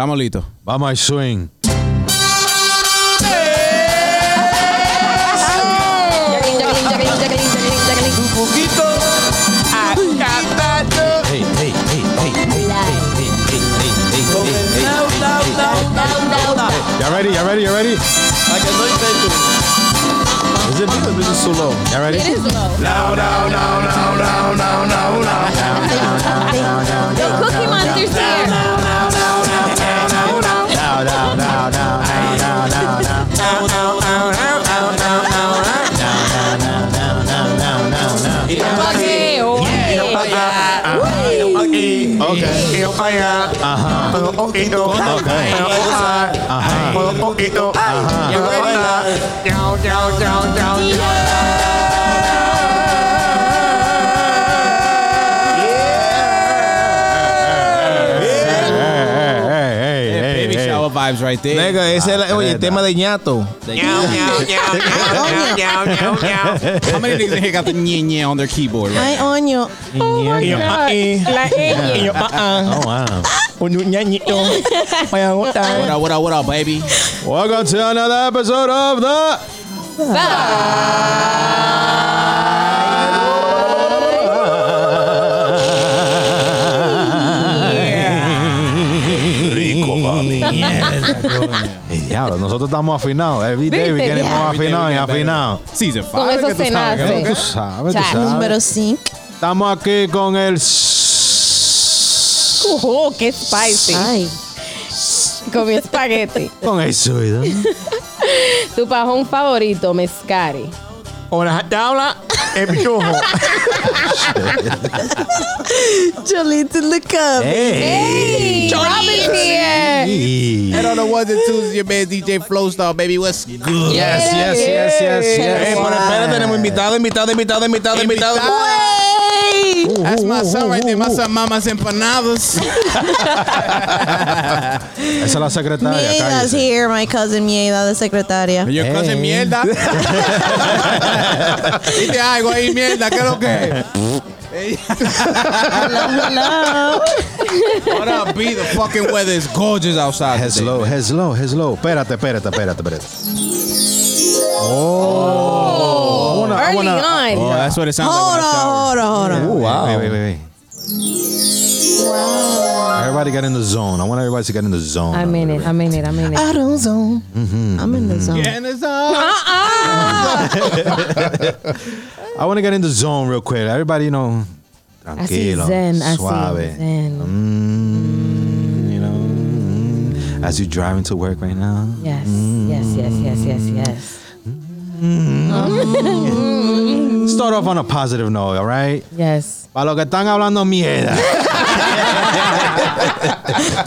Estamos listos. Vamos al swing. poquito acatado. Hey, hey, hey, hey, hey, hey, hey, hey, hey, Con hey, el hey, now, now, now, now, now, now. Y'all ready? Y'all ready? Y'all ready? Like a noise maker. Is it me or is it so low? Y'all ready? It is low. Now, now, now, now, now, now, now, now. The Cookie right there. Nega, ese es el, oye, el tema de ñato. How many niggas in here got the nye nye on their keyboard? Right? Ay, oño. Oh, wow. What up, what up, what up, baby? Welcome to another episode of the. Hey, diablo, nosotros estamos afinados. Every Viste, getting more diablo. afinados y afinados. Season 5. Con eso se nace. Tú sabes, tú sabes. Número 5. Estamos aquí con el. Oh, qué spicy. Ay. Con mi espagueti. Con el suido. Tu pajón favorito, Mescari. Una tabla, el pichujo. Jolita in the cup. Hey. Hey, Robin's here. And on the ones and twos, your man DJ Flowstar, baby. What's good? Yes, yes, yes, yes, yes. pero espérate, tenemos invitado, invitado, invitado, invitado, invitado. Wey. That's my son right there. My son, Mama's Empanadas. Esa es la secretaria. Mieda's cállese. here, my cousin Mieda, the secretaria. Your Hey. cousin mierda. Dite algo ahí, mierda. ¿Qué es lo que? Hello. What up, B? The fucking weather is gorgeous outside. Today, low, man. heads low, heads low. Espérate, espérate, espérate, espérate. Oh. I wanna, I Early wanna, on. Oh, that's what it sounds Hold like. when I shower. on, hold on, hold on. wow. Wait, wait, wait, wait. Everybody get in the zone. I want everybody to get in the zone. I'm in it. I'm in it. I'm in it. I don't zone. I'm in the zone. Get in the zone. Uh-uh. I want to get in the zone real quick. Everybody, you know, I see tranquilo, Zen. I suave. see Zen. Mm, you know, mm, as you're driving to work right now. Yes, yes, yes, yes, yes, yes. Start off on a positive note, all right? Yes. Para los que están hablando mierda.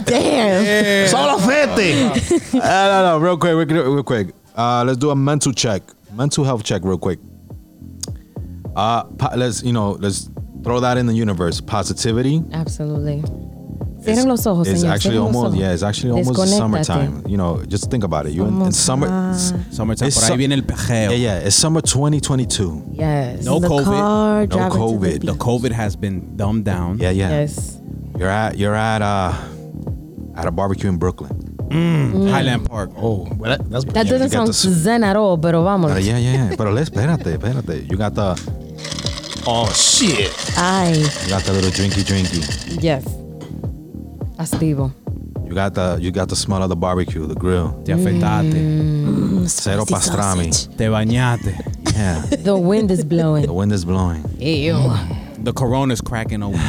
Damn. Solo fete. uh, no, no, real quick, real, quick, real quick. Uh, let's do a mental check, mental health check, real quick. Uh, po- let's you know, let's throw that in the universe. Positivity. Absolutely. Cierren los ojos, It's señor. actually Cierren los almost ojos. yeah, it's actually almost Desconéctate. summertime. You know, just think about it. You in, in summer. Summertime. It's Por ahí su- viene el pejeo. Yeah, yeah. It's summer 2022. Yes. No In the COVID. car, No driving to COVID. the The beach. COVID has been dumbed down. Yeah, yeah. Yes. You're at you're at uh at a barbecue in Brooklyn. Highland Park. Oh, well, that, that's That you doesn't sound the zen at all, pero Uh, yeah, yeah, yeah. But let's espérate, espérate. You got the Oh, shit. Ay. you got the little drinky drinky. Yes. Activo. You got the you got the smell of the barbecue, the grill. Te afectaste. Mm. Cero pastrami. sausage. Te bañaste. Yeah. The wind is blowing. the wind is blowing. Ew. The corona's cracking open.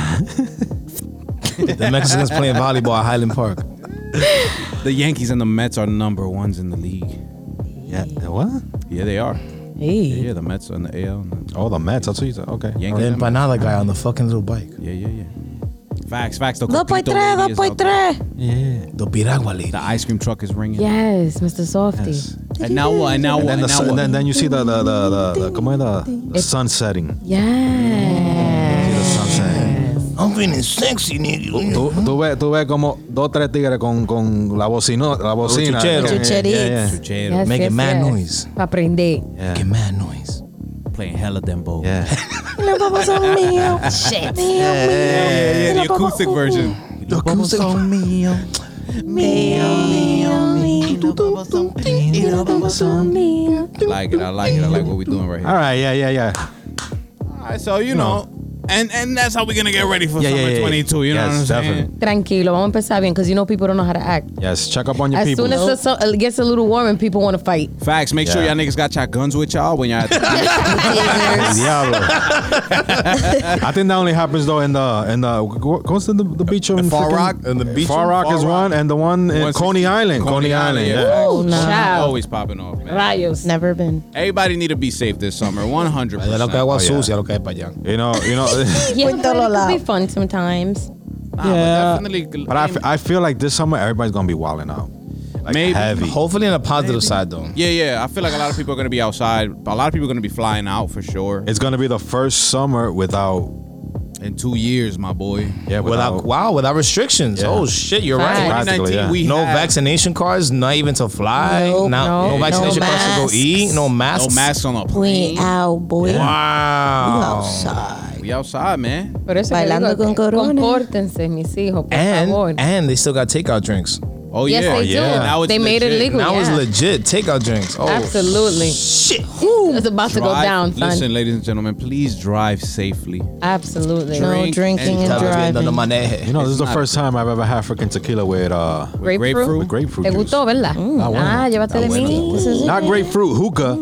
The Mexicans playing volleyball at Highland Park. the Yankees and the Mets are number ones in the league. Yeah. the What? Yeah, they are. Hey. Yeah, the Mets and the AL. and the Oh, the Mets. That's what you said. Okay. Yankees. The the- empanada guy on the fucking little bike. Yeah, yeah, yeah. Facts, facts. The Dos por Copito tres, lady dos is por out there. tres. Yeah. The piragua lady. The ice cream truck is ringing. Yes, Mr. Softee. Yes. And now what? And now And what? then, the, And now sun, what? then then you see the the the the, the, come on, the, the sun setting. See the Yes. sun setting. I'm feeling sexy, nigga. Tú, tú ves, tú ves como dos tres tigres con, con la bocina, la bocina. chucheros. Yeah, yeah, yeah. Chuchero. Yes, Making yes, mad yes. noise. Pa' aprender. Yeah. Get mad noise. Playing hella dembow. Yeah. Los papás son míos. Shit. Mío, mío. Yeah, yeah, the acoustic version. The acoustic. mío. like it. I like it. I like what we're doing right here. All right, yeah, yeah, yeah. All right, so you know, and and that's how we're gonna get ready for Yeah, summer yeah, yeah, yeah. 22. You know Yes, what I'm saying? definitely. Tranquilo, vamos a empezar bien, because you know people don't know how to act. Yes, check up on your people. As people. soon as the sun, it gets a little warm and people want to fight. Facts. Make sure y'all niggas got your guns with y'all when y'all. At the Diablo. I think that only happens though in the in the what's the the beach in Far Rock? And the beach. Far Rock Far is Rock. one, and the one in Coney Island. Coney, Island, yeah. Oh, no. Ciao. always popping off, man. Rayos. Never been. Everybody need to be safe this summer. 100. De lo que agua Oh, yeah. sucia, lo que hay para allá. You know, you know. Yeah, With but the it lola. could be fun sometimes. Nah, but definitely. But I, f- I feel like this summer everybody's gonna be wilding out. Like Maybe. heavy. Hopefully in a positive side though. yeah, yeah. I feel like a lot of people are gonna be outside. A lot of people are gonna be flying out for sure. It's gonna be the first summer without In two years, my boy. yeah Without wow, without restrictions. Yeah. Oh shit, you're Facts. right. Practically, yeah. we No had vaccination cards, not even to fly. Nope. Now, No. no, No vaccination cards to go masks. eat. No no masks. masks on a We plane. out, boy. We Wow. outside. We outside, man. Por eso Bailando digo, con corona. compórtense, mis hijos, por favor. And and they still got takeout drinks. Oh yes, yeah, they yeah. do. Now it's they made it legit. legal. Now yeah. it's legit takeout drinks. Oh Absolutely. shit. It's about to go Drive- down, son. Listen, ladies and gentlemen, please drive safely. Absolutely. No drinking and and Estaba driving. You know, this is the not- first time I've ever had freaking tequila with uh With grapefruit? with grapefruit ¿Te juice. gustó, verdad? Ah. Ah, llévate de mí. Not grapefruit, hookah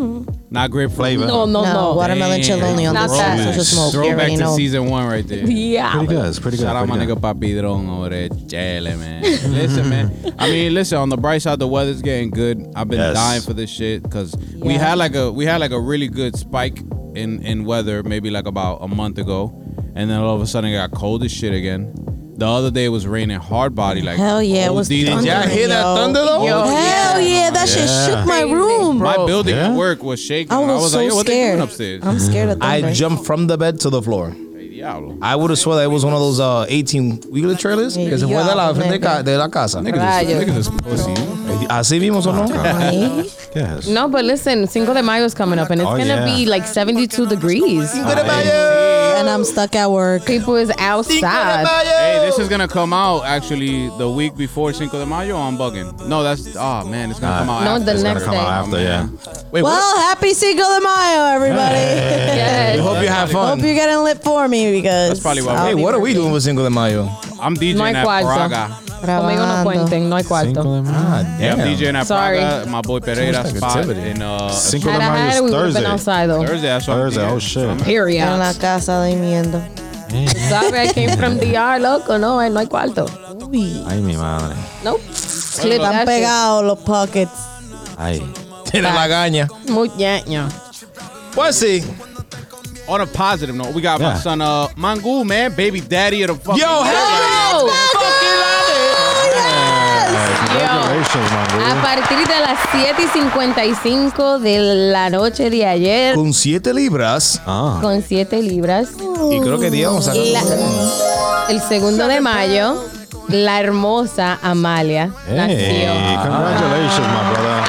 Not grapefruit. flavor. No, no, no, no. watermelon Damn. chiloni on Not this that. side, social smoke. You Throwback already to know. season one right there. Yeah. Pretty good. It's pretty good. Shout out my pretty nigga good. Papidron over there. Chele, man. listen, man. I mean, listen. On the bright side, the weather's getting good. I've been Yes. dying for this shit because we Yeah. had like a we had like a really good spike in in weather maybe like about a month ago, and then all of a sudden it got cold as shit again. The other day it was raining hard body like Hell yeah, it was OD. thundering, y'all hear that yo. thunder, though? Yo, Hell yeah, that shit shook my Crazy. room. My Bro. building Yeah? at work was shaking. I was, I was so like, Yo, what they scared. doing upstairs? I'm scared of thunder. I jumped from the bed to the floor. Diablo. I would have swore that it was one of those uh, 18 wheeler trailers que se fue de la, Diablo, de, ca- de la casa. Niggas is, Rayos. niggas is pussy. Así vimos o no? Yes. No, but listen, Cinco de Mayo is coming up and it's Oh, gonna yeah. be like 72 degrees. And I'm stuck at work. People is outside. Hey, this is gonna come out actually the week before Cinco de Mayo. I'm bugging. No, that's oh man, it's gonna Nah. come out. No, after. the It's gonna next come out after, yeah. Wait, what? Well, happy Cinco de Mayo, everybody. Yes. Hope you have fun. Hope you're getting lit for me because That's probably why I'll Hey, be what are we working. doing with Cinco de Mayo? I'm DJing No hay at cuarto. Praga. Conmigo no Grabando. cuenten, no hay cuarto. de Mayo. Ah, Yeah, damn. DJing at Sorry. Praga. My boy Pereira spot in uh, Cinco Had de I Mayo had is it, we would have been Thursday. outside though. Thursday. That's what I'm Thursday. Oh shit. En Period. la casa durmiendo. Sabe, I came from DR, loco. No, no hay cuarto. Uy. Ay, mi madre. Nope. Clip Están that shit. pegados los pockets. Ay. Tiene la gaña. Muy ñaño. Pues sí. On a positive note, we got my Yeah. son uh Mangu, man, baby daddy of the fucking Yo, man. A partir de las 7 y 55 de la noche de ayer, Con 7 libras. Ah. con 7 libras, Y creo que día vamos a la- el segundo de mayo, la hermosa Amalia Hey, nació. congratulations, my brother.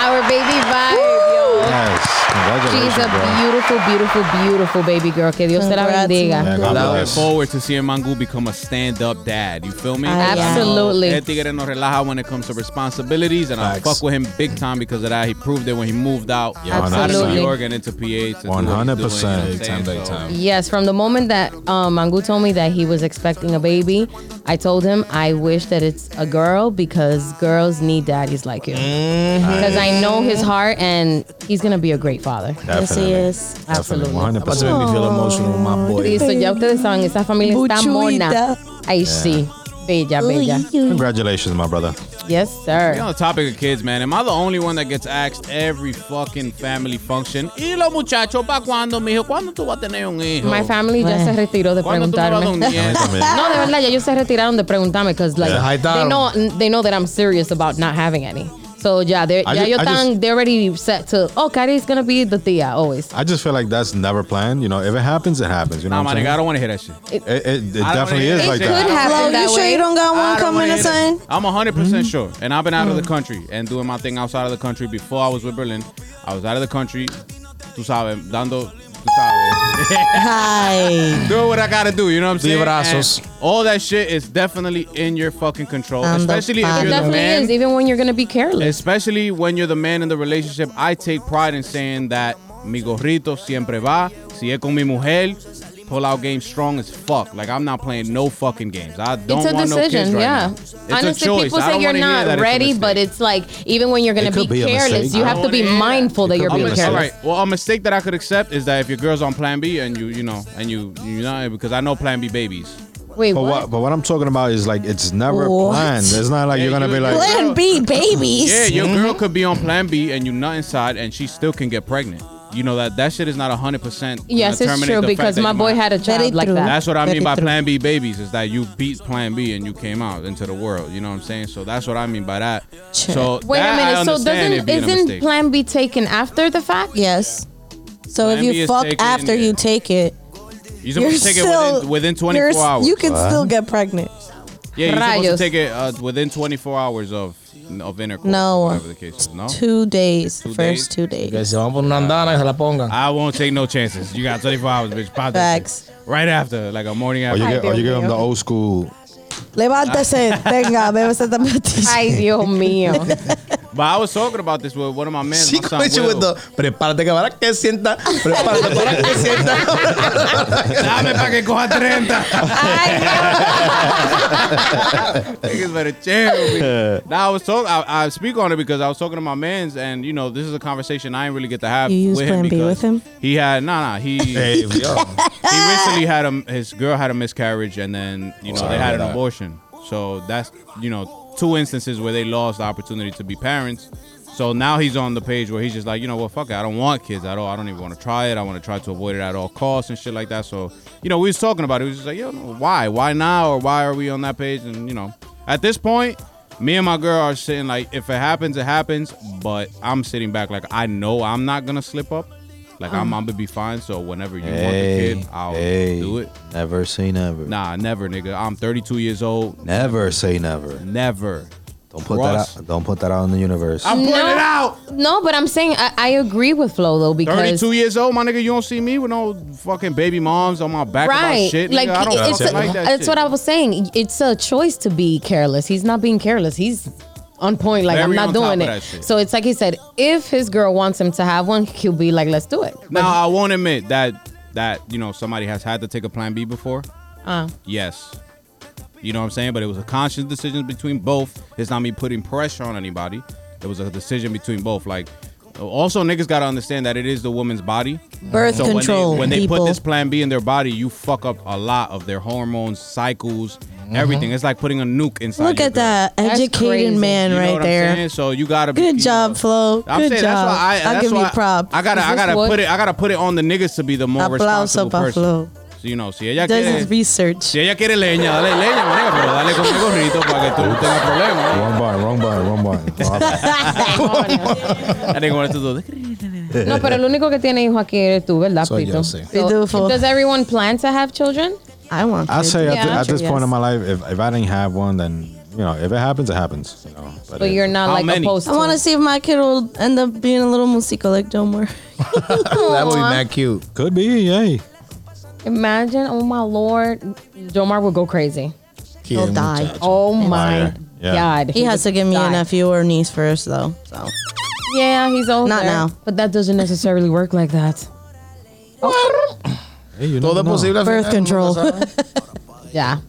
She's congratulations, a beautiful, beautiful, beautiful baby girl. Que Dios te la Congrats, bendiga. Yeah, God Looking bless. forward to seeing Mangu become a stand-up dad. You feel me? Ah, yeah. Absolutely. El tigre no relaja when it comes to responsibilities, and I Facts. fuck with him big time because of that. He proved it when he moved out Yeah, out of New Absolutely. York and into PA. to do what he's doing, you know what I'm 100%. Big time, saying? big So- time. Yes, from the moment that um, Mangu told me that he was expecting a baby, I told him I wish that it's a girl because girls need daddies like you. Because I know his heart and he's gonna be a great father. Yes, he is. Absolutely. Definitely, About to 100%. make me feel emotional, my boy. Listo, ya ustedes saben, esa familia está Buchuita. mona. Ay, sí. Bella, bella. Congratulations, my brother. Yes, We're sir. on the topic of kids, man. Am I the only one that gets asked every fucking family function? ¿Y los muchachos pa' cuándo, mijo? ¿Cuándo tú vas a tener un hijo? My family ya se retiró de ¿Cuándo tú me vas a dar un preguntarme. No, de verdad, ya ellos se retiraron de preguntarme because like Yeah. they know they know that I'm serious about not having any. So yeah, they I ya ju- ellos I just- están they're already set to oh, Cari's gonna be the tía always. I just feel like that's never planned. You know, if it happens, it happens. You know Nah, what my I'm nigga, I saying? don't want to hear that shit. It, it, it I don't definitely wanna- is It like could that. happen Flo, that you sure way. you don't got I one don't coming wanna or hear that. something? I'm 100% mm-hmm. sure. And I've been out of the mm. country and doing my thing outside of the country before I was with Berlin. I was out of the country, tú sabes, dando, tú sabes. Hi. doing what I gotta do. You know what I'm saying? brazos. And all that shit is definitely in your fucking control, Ando especially if you're It the definitely man. is, even when you're gonna be careless. Especially when you're the man in the relationship, I take pride in saying that mi gorrito siempre va. Si es con mi mujer, pull out game strong as fuck. Like I'm not playing no fucking games. I don't it's a want no kids decision, right yeah. now. It's Honestly, a choice. people I say don't you're wanna hear not that it's a ready, but it's like even when you're gonna be be careless, you have to be wanna hear that. mindful that you're could be being a careless. right. Well, a mistake that I could accept is that if your girl's on Plan B and you, you know, and you, you know, because I know Plan B babies. Wait, But what? what? But what I'm talking about is like it's never What? planned. It's not like Yeah, you're gonna you- be like. Plan B babies. Yeah, your girl could be on Plan B and you nut inside, and she still can get pregnant. You know that that shit is not hundred percent. Yes, it's true because my boy had a child like true. that. That's what I mean by true. Plan B babies is that you beat Plan B and you came out into the world. You know what I'm saying? So that's what I mean by that. So Wait that a I minute. So doesn't isn't. Plan B taken after the fact? Yes. So Plan if you fuck taken- after you take it, You're you're to take it still within, within you're 24 s- hours. You can still get pregnant. yeah, you're supposed Rayos. to take it uh, within 24 hours of of intercourse. No. whatever the case is. No. Two days. Two first days? two days. Que se van por una andana y se la pongan. I won't take no chances. You got 24 hours, bitch. Pop that shit. Facts. Right after, like a morning Or after. you get, or you Dios give them the old school. Levántese, tenga, bébese esta pastilla. Ay, Dios mío. But I was talking about this with one of my men. Sí, my son, con Will. with the, prepárate que para que sienta, prepárate para que sienta. Dame para que coja 30. Ay, Niggas better chill. Now I was talking. I, I speak on it because I was talking to my man's, and you know, this is a conversation I didn't really get to have You use with him Plan B because with him? He had nah nah. He Hey, yo. he recently had a his girl had a miscarriage, and then you know Sorry they had an that. abortion. So that's you know two instances where they lost the opportunity to be parents. So now he's on the page where he's just like, you know what, fuck it, I don't want kids at all. I don't even want to try it. I want to try to avoid it at all costs and shit like that. So you know, we was talking about it. We was just like, yo, why, why now, or why are we on that page? And you know, at this point. Me and my girl are sitting like, if it happens, it happens. But I'm sitting back like, I know I'm not gonna slip up. Like I'm, I'm gonna be fine. So whenever you want the kid, I'll hey, do it. Never say never. Nah, never, nigga. I'm 32 years old. Never say never. Never. Don't put Russ. that out. Don't put that out in the universe. I'm putting No. it out. no, but I'm saying I, I agree with Flo though because 32 years old, my nigga. You don't see me with no fucking baby moms on my back about right, shit. like nigga. I don't it's a- like that that's shit. what I was saying. It's a choice to be careless. He's not being careless. He's on point. Like I'm not doing it. So it's like he said, if his girl wants him to have one, he'll be like, let's do it. Now I won't admit that that you know somebody has had to take a plan B before. Uh, Yes. You know what I'm saying? But it was a conscious decision between both. It's not me putting pressure on anybody. It was a decision between both. Like, also niggas gotta understand that it is the woman's body. Birth So control. when they, when they put this plan B in their body, you fuck up a lot of their hormones, cycles, Mm-hmm. everything. It's like putting a nuke inside. Look your at girl. that That's educated crazy. man You know right what I'm there. saying? So you gotta be Good you job, know, Flo. I'm Good saying job. that's why I, I'll that's give you why prop. I gotta Is I this gotta what- put it I gotta put it on the niggas to be the more Aplauso responsible pa' person. Flo. So, you know, si ella Does quiere his research. si ella quiere leña, dale leña, maniga, pero dale con el gorrito para que tú no tengas problemas. Wrong button. Wrong button. Wrong button. I think wanted to do no, pero el único que tiene hijo aquí eres tú, ¿verdad, Soy Pito? yo, sí. So, Beautiful. does everyone plan to have children? I want. I kids. say at, Yeah. th- at this Yes. point in my life, if, if I didn't have one, then you know, if it happens, it happens. You know, But if- you're not How like many? opposed to I want to see if my kid will end up being a little musical like Jomar. That would be mad cute. could be, yay. Imagine, oh my lord, Jomar would go crazy. He'll die. muchacho. Oh my Yeah. god, He has to would give me a die. nephew or niece first, though. So Yeah, he's older. Not now. but that doesn't necessarily work like that. Hey, you Todo es posible. Birth control. Yeah.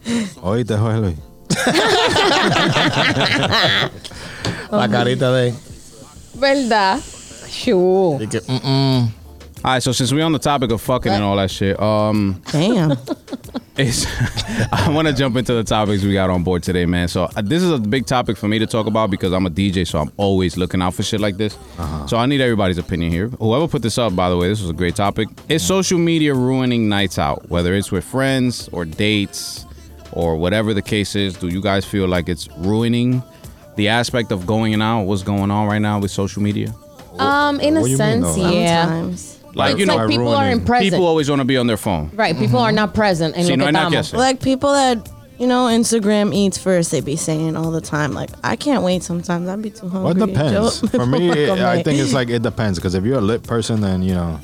Oíste, Jorge Luis. La carita de. ¿Verdad? Shoo. y que, mm, mm. All right, so since we're on the topic of fucking and all that shit, um, damn. it's I want to jump into the topics we got on board today, man. So uh, this is a big topic for me to talk about because I'm a DJ, so I'm always looking out for shit like this. So I need everybody's opinion here. Whoever put this up, by the way, this was a great topic. Is social media ruining nights out, whether it's with friends or dates or whatever the case is? Do you guys feel like it's ruining the aspect of going out? What's going on right now with social media? Um, in a What do you mean, sense, though? yeah. Sometimes. Like it's you know, like people are in present. people always want to be on their phone. right, people are not present. En Si lo no que hay nada que hacer. Like people that you know Instagram eats first, they be saying all the time. Like I can't wait. Sometimes I'd be too hungry. Well, it depends. Joe- For me, it, I think it's like it depends because if you're a lit person, then you know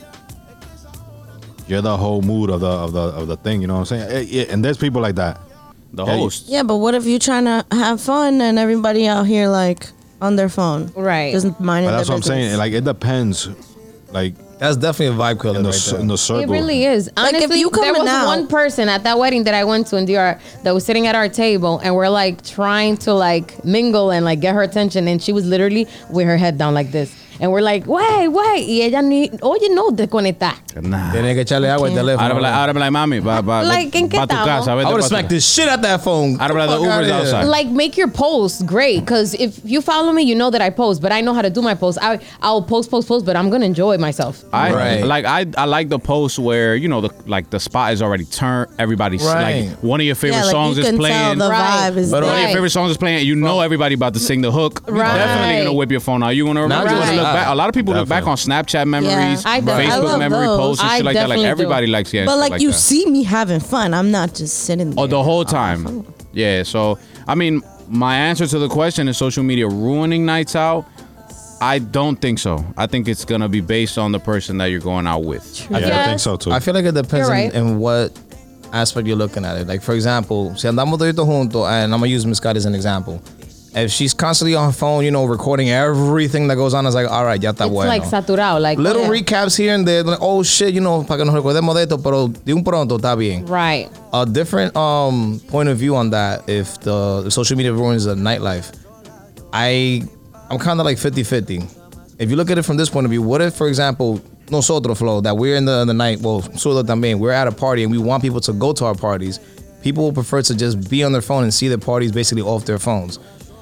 You're the whole mood of the of the of the thing. You know what I'm saying? Eh, yeah, and there's people like that. The Yeah, you- host. Yeah, but what if you're trying to have fun and everybody out here like on their phone? Right. Doesn't mind. But that's what I'm saying. Like it depends. Like That's definitely a vibe killer in the right there. in the circle. It really is. Like, if Honestly, you there coming was out- one person at that wedding that I went to in DR that was sitting at our table, and we're like trying to like mingle and like get her attention, and she was literally with her head down like this, and we're like, wait, wait, y ella ni, oye, no, desconectar. Nah. Tiene que echarle agua al teléfono. Ahora be like, ahora be like, mami, va, va, Like, ¿en qué va tu casa. vete I would pa' have tu smacked casa. this shit out that phone. I'd be like, the Uber's outside. Like make your posts great, because if you follow me, you know that I post, but I know how to do my posts. I I'll post, post, post, but I'm gonna enjoy myself. I Right. like I I like the post where you know the like the spot is already turned. Everybody's Right. like one of your favorite yeah, like songs you is playing. tell the Right. vibe is But one of your favorite songs is playing. You know everybody about to sing the hook. You're Right. definitely gonna whip your phone out. You wanna remember? Now just- look back. A lot of people look back on Snapchat memories, I do. I Facebook love memory those. posts, and I shit like that. Like definitely do. everybody likes getting But like, like you that. see me having fun. I'm not just sitting there. Oh, the whole time. Oh. Yeah. So I mean, my answer to the question is social media ruining nights out. I don't think so. I think it's gonna be based on the person that you're going out with. Yeah, I Yes. think so too. I feel like it depends You're in, in what aspect you're looking at it. Like for example, si andamos todito juntos, and I'm gonna use Miss Scott as an example. If she's constantly on her phone, you know, recording everything that goes on, it's like, all right, ya está It's bueno. like saturado, like Little yeah. recaps here and there, like, oh shit, you know, para que nos recordemos de esto, pero de un pronto está bien. Right. A different um point of view on that, if the, the social media ruins the nightlife, I I'm kind of like 50-50. If you look at it from this point of view, what if, for example, nosotros, Flo, that we're in the, the night, well, solo también, we're at a party and we want people to go to our parties. People will prefer to just be on their phone and see the parties basically off their phones.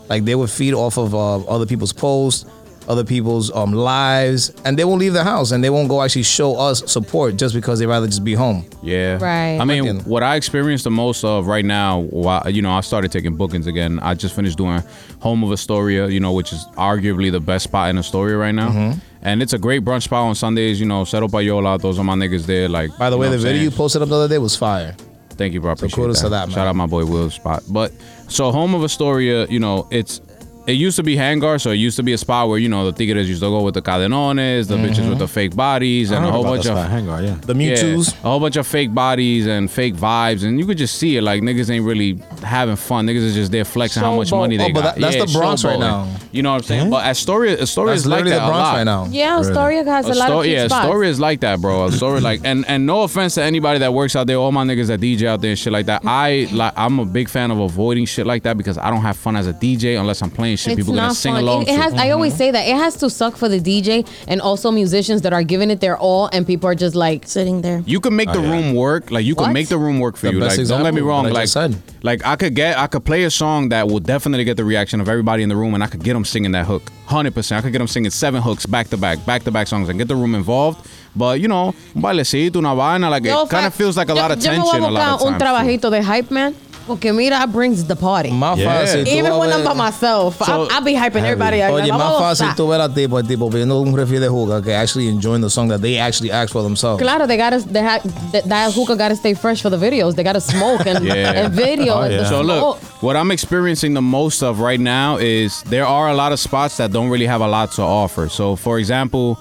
Like they would feed off of uh, other people's posts, other people's um, lives, and they won't leave the house and they won't go actually show us support just because they rather just be home. Yeah. Right. I mean, Fucking- what I experienced the most of right now, while, you know, I started taking bookings again. I just finished doing Home of Astoria, you know, which is arguably the best spot in Astoria right now. Mm-hmm. And it's a great brunch spot on Sundays, you know, Cero Payola, those are my niggas there. Like, By the way, the what I'm video you posted up the other day was fire. Thank you, bro. Appreciate kudos that. to that, man. Shout out my boy Will's spot. But so Home of Astoria, you know, it's it used to be hangar, so it used to be a spot where you know the tigres used to go with the cadenones, the bitches with the fake bodies, and a whole bunch of hang on, yeah. The yeah, Mewtwo's. a whole bunch of fake bodies and fake vibes, and you could just see it. Like niggas ain't really having fun. Niggas is just there flexing how much Showboat. money they Oh, but got. that- that's Yeah, the Bronx right showboating. now. You know what I'm saying? But Astoria, Astoria That's is like literally that the a Bronx lot. right now. Yeah, Astoria has a lot Astor- of cute yeah, spots. Astoria is like that, bro. Astoria, like, and and no offense to anybody that works out there, all my niggas that DJ out there and shit like that. I like, I'm a big fan of avoiding shit like that because I don't have fun as a DJ unless I'm playing shit It's people gonna not sing fun. along It, it to. has. I mm-hmm. always say that it has to suck for the DJ and also musicians that are giving it their all, and people are just like, sitting there. You can make oh, the Oh, yeah. room work. Like you can make the room work for The you. Like don't get me wrong. I Like said. like I could get I could play a song that will definitely get the reaction of everybody in the room, and I could get them singing that hook. Hundred percent. I could get them singing seven hooks back to back, back to back songs, and get the room involved. But you know, un bailecito, una vaina, like Yo, it kind fa- of feels like a yo- lot of yo me voy tension a a lot of buscar un times. too. trabajito de hype man, porque mira, brings the party. Más Yeah. fácil. tú Even vas when I'm by myself, So- I, I be hyping everybody. up. Oye, Like, más fácil gozar. tú ver al tipo, el tipo pidiendo un refri de juga que actually enjoying the song that they actually asked for themselves. Claro, they gotta they ha, that, that hookah gotta stay fresh for the videos. They gotta smoke and, Yeah. and video. Oh, and yeah. So look, what I'm experiencing the most of right now is there are a lot of spots that don't really have a lot to offer. So, for example,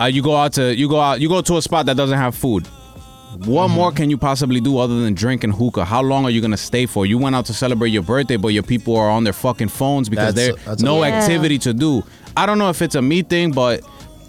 uh, you go out to you go out you go to a spot that doesn't have food. What Mm-hmm. more can you possibly do other than drink and hookah? How long are you gonna stay for? You went out to celebrate your birthday, but your people are on their fucking phones because That's- there's that's a- no Yeah. activity to do. I don't know if it's a me thing, but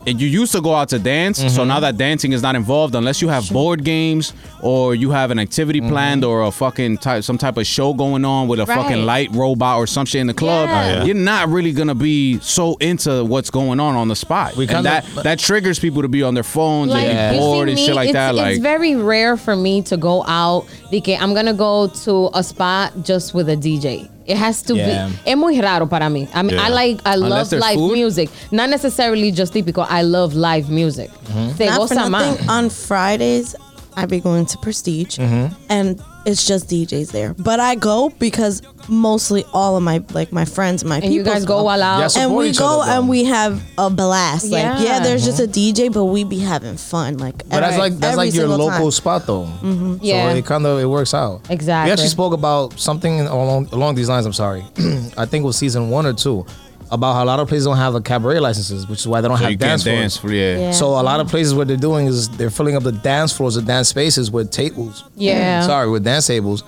it- you used to go out to dance, Mm-hmm. so now that dancing is not involved, unless you have board games or you have an activity Mm-hmm. planned or a fucking type, some type of show going on with a fucking light robot or some shit in the club. Yeah. Oh, yeah. You're not really gonna be so into what's going on on the spot, We and that that triggers people to be on their phones Like, and be bored and me, shit like it's, that. Like it's very rare for me to go out. Like, I'm gonna go to a spot just with a DJ. It has to Yeah. be. Es muy raro para mí. I mean, I like, I Unless love live food. music. Not necessarily just típico. I love live music. Se Not for goza más. nothing. On Fridays, I be going to Prestige, and it's just DJs there. But I go because mostly all of my like my friends, my And people, you guys go all out. Yeah, and we go other, and we have a blast. Like Yeah. yeah, there's just a DJ, but we be having fun. Like But that's like that's like your local time. spot though. Mm-hmm. Yeah. So it kind of it works out. Exactly. We actually spoke about something along along these lines. I'm sorry. I think it was season one or two. About how a lot of places don't have a cabaret licenses, which is why they don't So have you can't dance dance. floors. Yeah. Yeah. So a lot of places what they're doing is they're filling up the dance floors, the dance spaces with tables. Yeah. Sorry, with dance tables,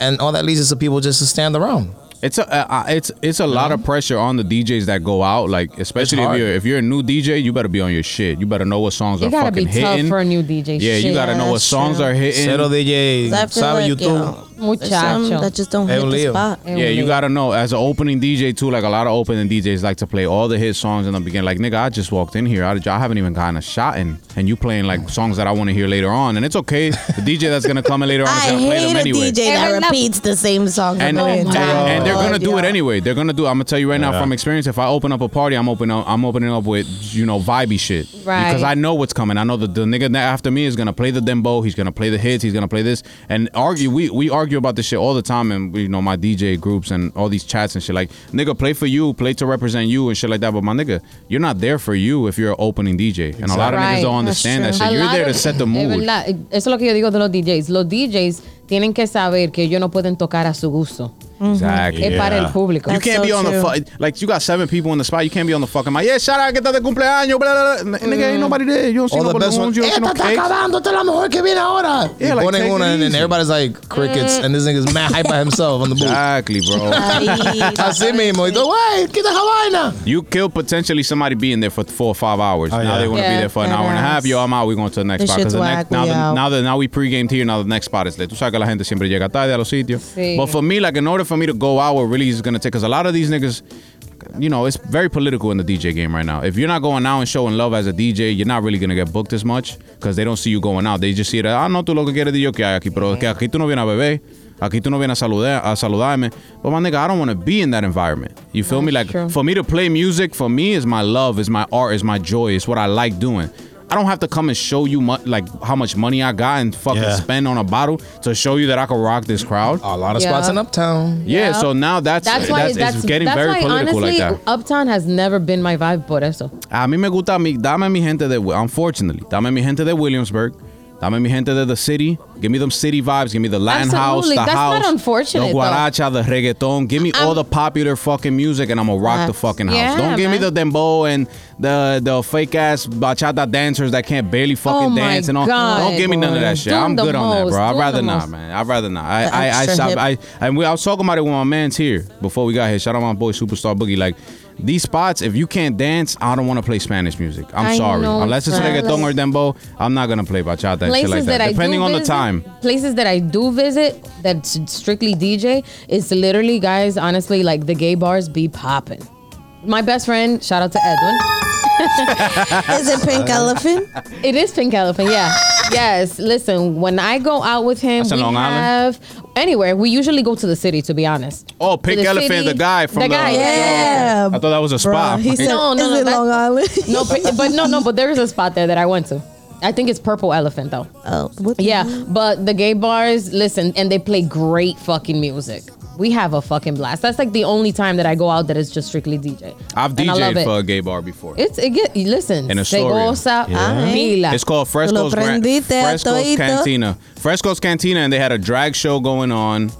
and all that leads is to people just to stand around. It's a uh, uh, it's it's a lot of pressure on the DJs that go out. Like especially if you're if you're a new DJ, you better be on your shit. You better know what songs are hitting. You are gotta be fucking tough hitting. for a new DJ. yeah, you gotta know what songs true. are hitting. Cero DJ, 'Cause I feel sabe like, YouTube. You some Muchacho. that just don't Es hit un the lío. spot. Yeah, you gotta know as an opening DJ too. Like a lot of opening DJs like to play all the hit songs in the beginning. Like nigga, I just walked in here. I, I haven't even gotten a shot in, and you playing like songs that I want to hear later on. And it's okay. The DJ that's gonna come in later on is I gonna play hate them a anyway. DJ that Every- repeats the same song and, a million and, and they're gonna do it anyway. They're gonna do. I'm gonna tell you right now Yeah. from experience. If I open up a party, I'm opening up. I'm opening up with you know vibey shit. Right. Because I know what's coming. I know that the nigga that after me is gonna play the dembow. He's gonna play the hits. He's gonna play this and argue. We we argue about this shit all the time, and you know my DJ groups and all these chats and shit. Like nigga, play for you, play to represent you and shit like that. But my nigga, you're not there for you if you're an opening DJ. And a lot of niggas don't understand that shit. You're there to set the mood. Eso es lo que yo digo de los DJs. Los DJs tienen que saber que ellos no pueden tocar a su gusto. Mm-hmm. Exactly. Es para el público. You That's can't so be on the true. fu- like you got seven people in the spot. You can't be on the fucking mic. Yeah, shout out que está de cumpleaños. Blah, blah, blah. N- Nigga, ain't mm. nobody there. You don't see All no the best ones. You don't see no Esta está cakes. acabando, esta es la mejor que viene ahora. Yeah, like, ponen take una it and, and easy. everybody's like crickets, mm. and this nigga's mad hype by himself on the booth. Exactly, bro. Ahí, Así mismo. Y tú, wey, quita esa vaina. you kill potentially somebody being there for four or five hours. Oh, now yeah. they want to Yeah, be there for an hour and a half. yes. Yo, I'm out. We going to the next This spot. 'Cause shit's the whack, now, we the, out. now that now we pre-gamed here. Now the next spot is there. Tú sabes que la gente siempre llega tarde a los sitios. Sí. But for me, like in order for me to go out, what really is gonna take, because a lot of these niggas. You know, it's very political in the DJ game right now. If you're not going out and showing love as a DJ, you're not really gonna get booked as much because they don't see you going out. They just see that, ah, no, tú lo que quieres yo que hay aquí, pero que aquí tú no vienes a beber, aquí tú no vienes a, saludar, a saludarme. But my nigga, I don't want to be in that environment. You feel me? Like true. for me to play music, for me is my love, is my art, is my joy, is what I like doing. I don't have to come and show you mu- like how much money I got and fucking Yeah. spend on a bottle to show you that I can rock this crowd. A lot of Yeah. spots in Uptown. yeah, Yeah. so now that's That's why that's, that's, it's getting that's very why political honestly like that. Uptown has never been my vibe por eso. A mí me gusta mi, dame mi gente de, unfortunately, dame mi gente de Williamsburg, dame mi gente de the city. Give me them city vibes. Give me the Latin house, the That's house, not unfortunate, the though. guaracha, the reggaeton. Give me all the popular fucking music, and I'm gonna rock the fucking house. Yeah, Don't give me man. the dembow and the the fake ass bachata dancers that can't barely oh fucking Oh dance and all. God, Don't give me none of that shit. Doing I'm good on that, bro. I'd rather not, most. man. I'd rather not. I The I I, hip. I and we, I was talking about it with my man's here before we got here. Shout out my boy Superstar Boogie. Like these spots, if you can't dance, I don't want to play Spanish music. I'm I sorry. know, Unless it's right. reggaeton or dembow, I'm not gonna play bachata and shit like that. that Depending do on the time. Places that I do visit that's strictly DJ is literally guys. Honestly, like the gay bars be popping. My best friend, shout out to Edwin. Is it Pink Elephant? It is Pink Elephant, yeah. yes. Listen, when I go out with him, That's we Long Island? Have anywhere. We usually go to the city, to be honest. Oh, To Pink the Elephant, city- the uh, guy from the. the guy, yeah, yeah, Yeah. I thought that was a Bro, spot. he said, No, no, is no, it that- Long Island? No, but, but no, no, but there is a spot there that I went to. I think it's Purple Elephant though. Oh, what Yeah, hell? but the gay bars, listen, and they play great fucking music. We have a fucking blast. That's like the only time that I go out that is just strictly DJ. I've And I love DJ'd it. for a gay bar before. It's it get listen. In Astoria. Ah, yeah. It's called Fresco's, Gran- Fresco's. Cantina. Fresco's Cantina, and they had a drag show going on.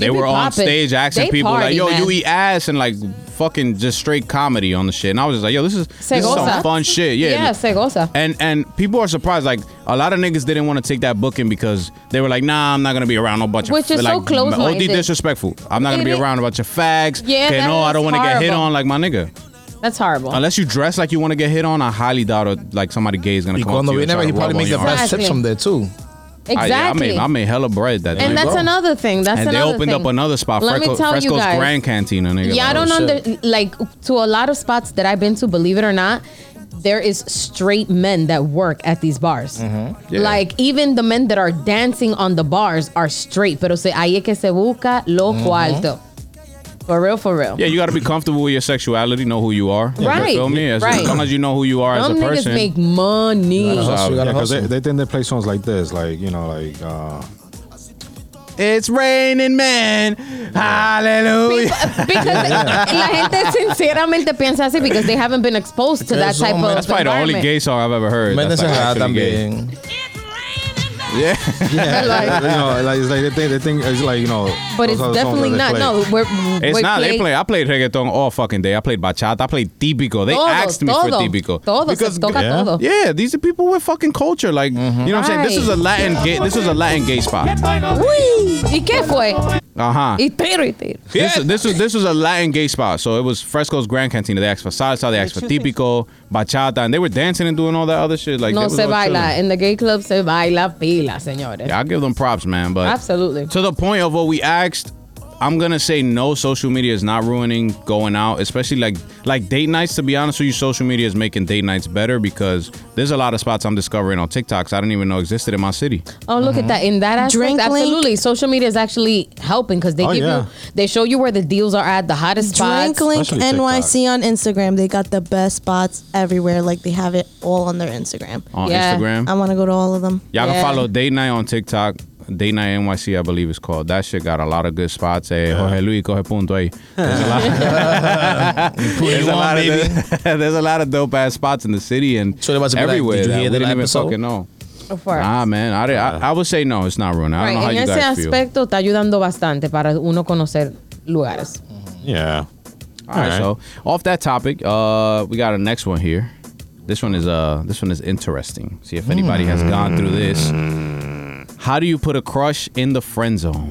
They They be were on poppin'. stage asking They people like, "Yo, man. you eat ass," and like fucking just straight comedy on the shit. And I was just like, "Yo, this is this is some goza. fun shit." Yeah. Yeah, se goza. And and people are surprised. Like a lot of niggas didn't want to take that booking because they were like, "Nah, I'm not gonna be around no bunch of Which of is so like close-minded. OD disrespectful. I'm not gonna be is- around a bunch of fags. Yeah, Okay, that no, I is don't want to get hit horrible. on like my nigga. That's horrible. Unless you dress like you want to get hit on, I highly doubt it, like somebody gay is gonna come up to you and viene, try he to probably rub make the your arm. best tips from there too. I, yeah, I exactly. made I made hella bread that day. and that's go. another thing. That's and they opened thing. up another spot, Let me Fresco, tell you Fresco's guys. Grand Cantina. Nigga. Yeah, I don't Oh, under like to a lot of spots that I've been to. Believe it or not, there is straight men that work at these bars. Mm-hmm. Yeah. Like even the men that are dancing on the bars are straight. Pero se ahí que se busca lo Mm-hmm. cuarto. For real, for real. Yeah, you got to be comfortable with your sexuality, know who you are. Right, You feel me? As, right. as long as you know who you are Some as a niggas person. make money. Gotta hustle, you gotta Yeah, because they, they think they play songs like this, like you know, like uh, it's raining men. Hallelujah. because la gente sinceramente piensa así because they haven't been exposed to that type man, of That's probably the only environment. gay song I've ever heard. Métanse That's like a actually gay. también. Yeah. Yeah, Like- you know, like it's like they think they think it's like you know. But it's are the songs definitely not. play. No, we're It's we not. They play. I played reggaeton all fucking day. I played bachata. I played típico. They todo, asked me for todo, típico Todo, se toca yeah. todo. Yeah, these are people with fucking culture. Like, you know what I'm saying? This is a Latin gay. This is a Latin gay spot. Uy, ¿Y qué fue? Uh huh. Y tiro, y tiro. This, this was this was a Latin gay spot. So it was Fresco's Grand Cantina. They asked for salsa. They asked for típico, bachata, and they were dancing and doing all that other shit. Like, No se baila. In the gay club se baila pila, señores. Yeah, I give them props, man. But Absolutely. to the point of what we asked, I'm gonna say no. Social media is not ruining going out, especially like like date nights. To be honest with you, social media is making date nights better because there's a lot of spots I'm discovering on TikToks I didn't even know existed in my city. Oh, look at that. In that aspect, Drink link. absolutely. Social media is actually helping because they Oh, give yeah. you, they show you where the deals are at, the hottest spots. Drink Link Especially NYC on Instagram. They got the best spots everywhere. Like they have it all on their Instagram. On Yeah. Instagram, I want to go to all of them. y'all Yeah. can follow Date Night on TikTok. Date Night NYC, I believe it's called. That shit got a lot of good spots. Eh, Jorge Luis, coge punto ahí. There's a lot, there's a lot of there's a lot of dope ass spots in the city and So they must be like, everywhere did you that hear we didn't even episode? fucking know. For us. Nah, man, I, I, I would say no. It's not ruining. I don't know how Right, you En ese guys feel. aspecto está ayudando bastante para uno conocer lugares. Yeah. All right, so off that topic, uh, we got a next one here. This one is uh, this one is interesting. See if anybody has gone through this. How do you put a crush in the friend zone?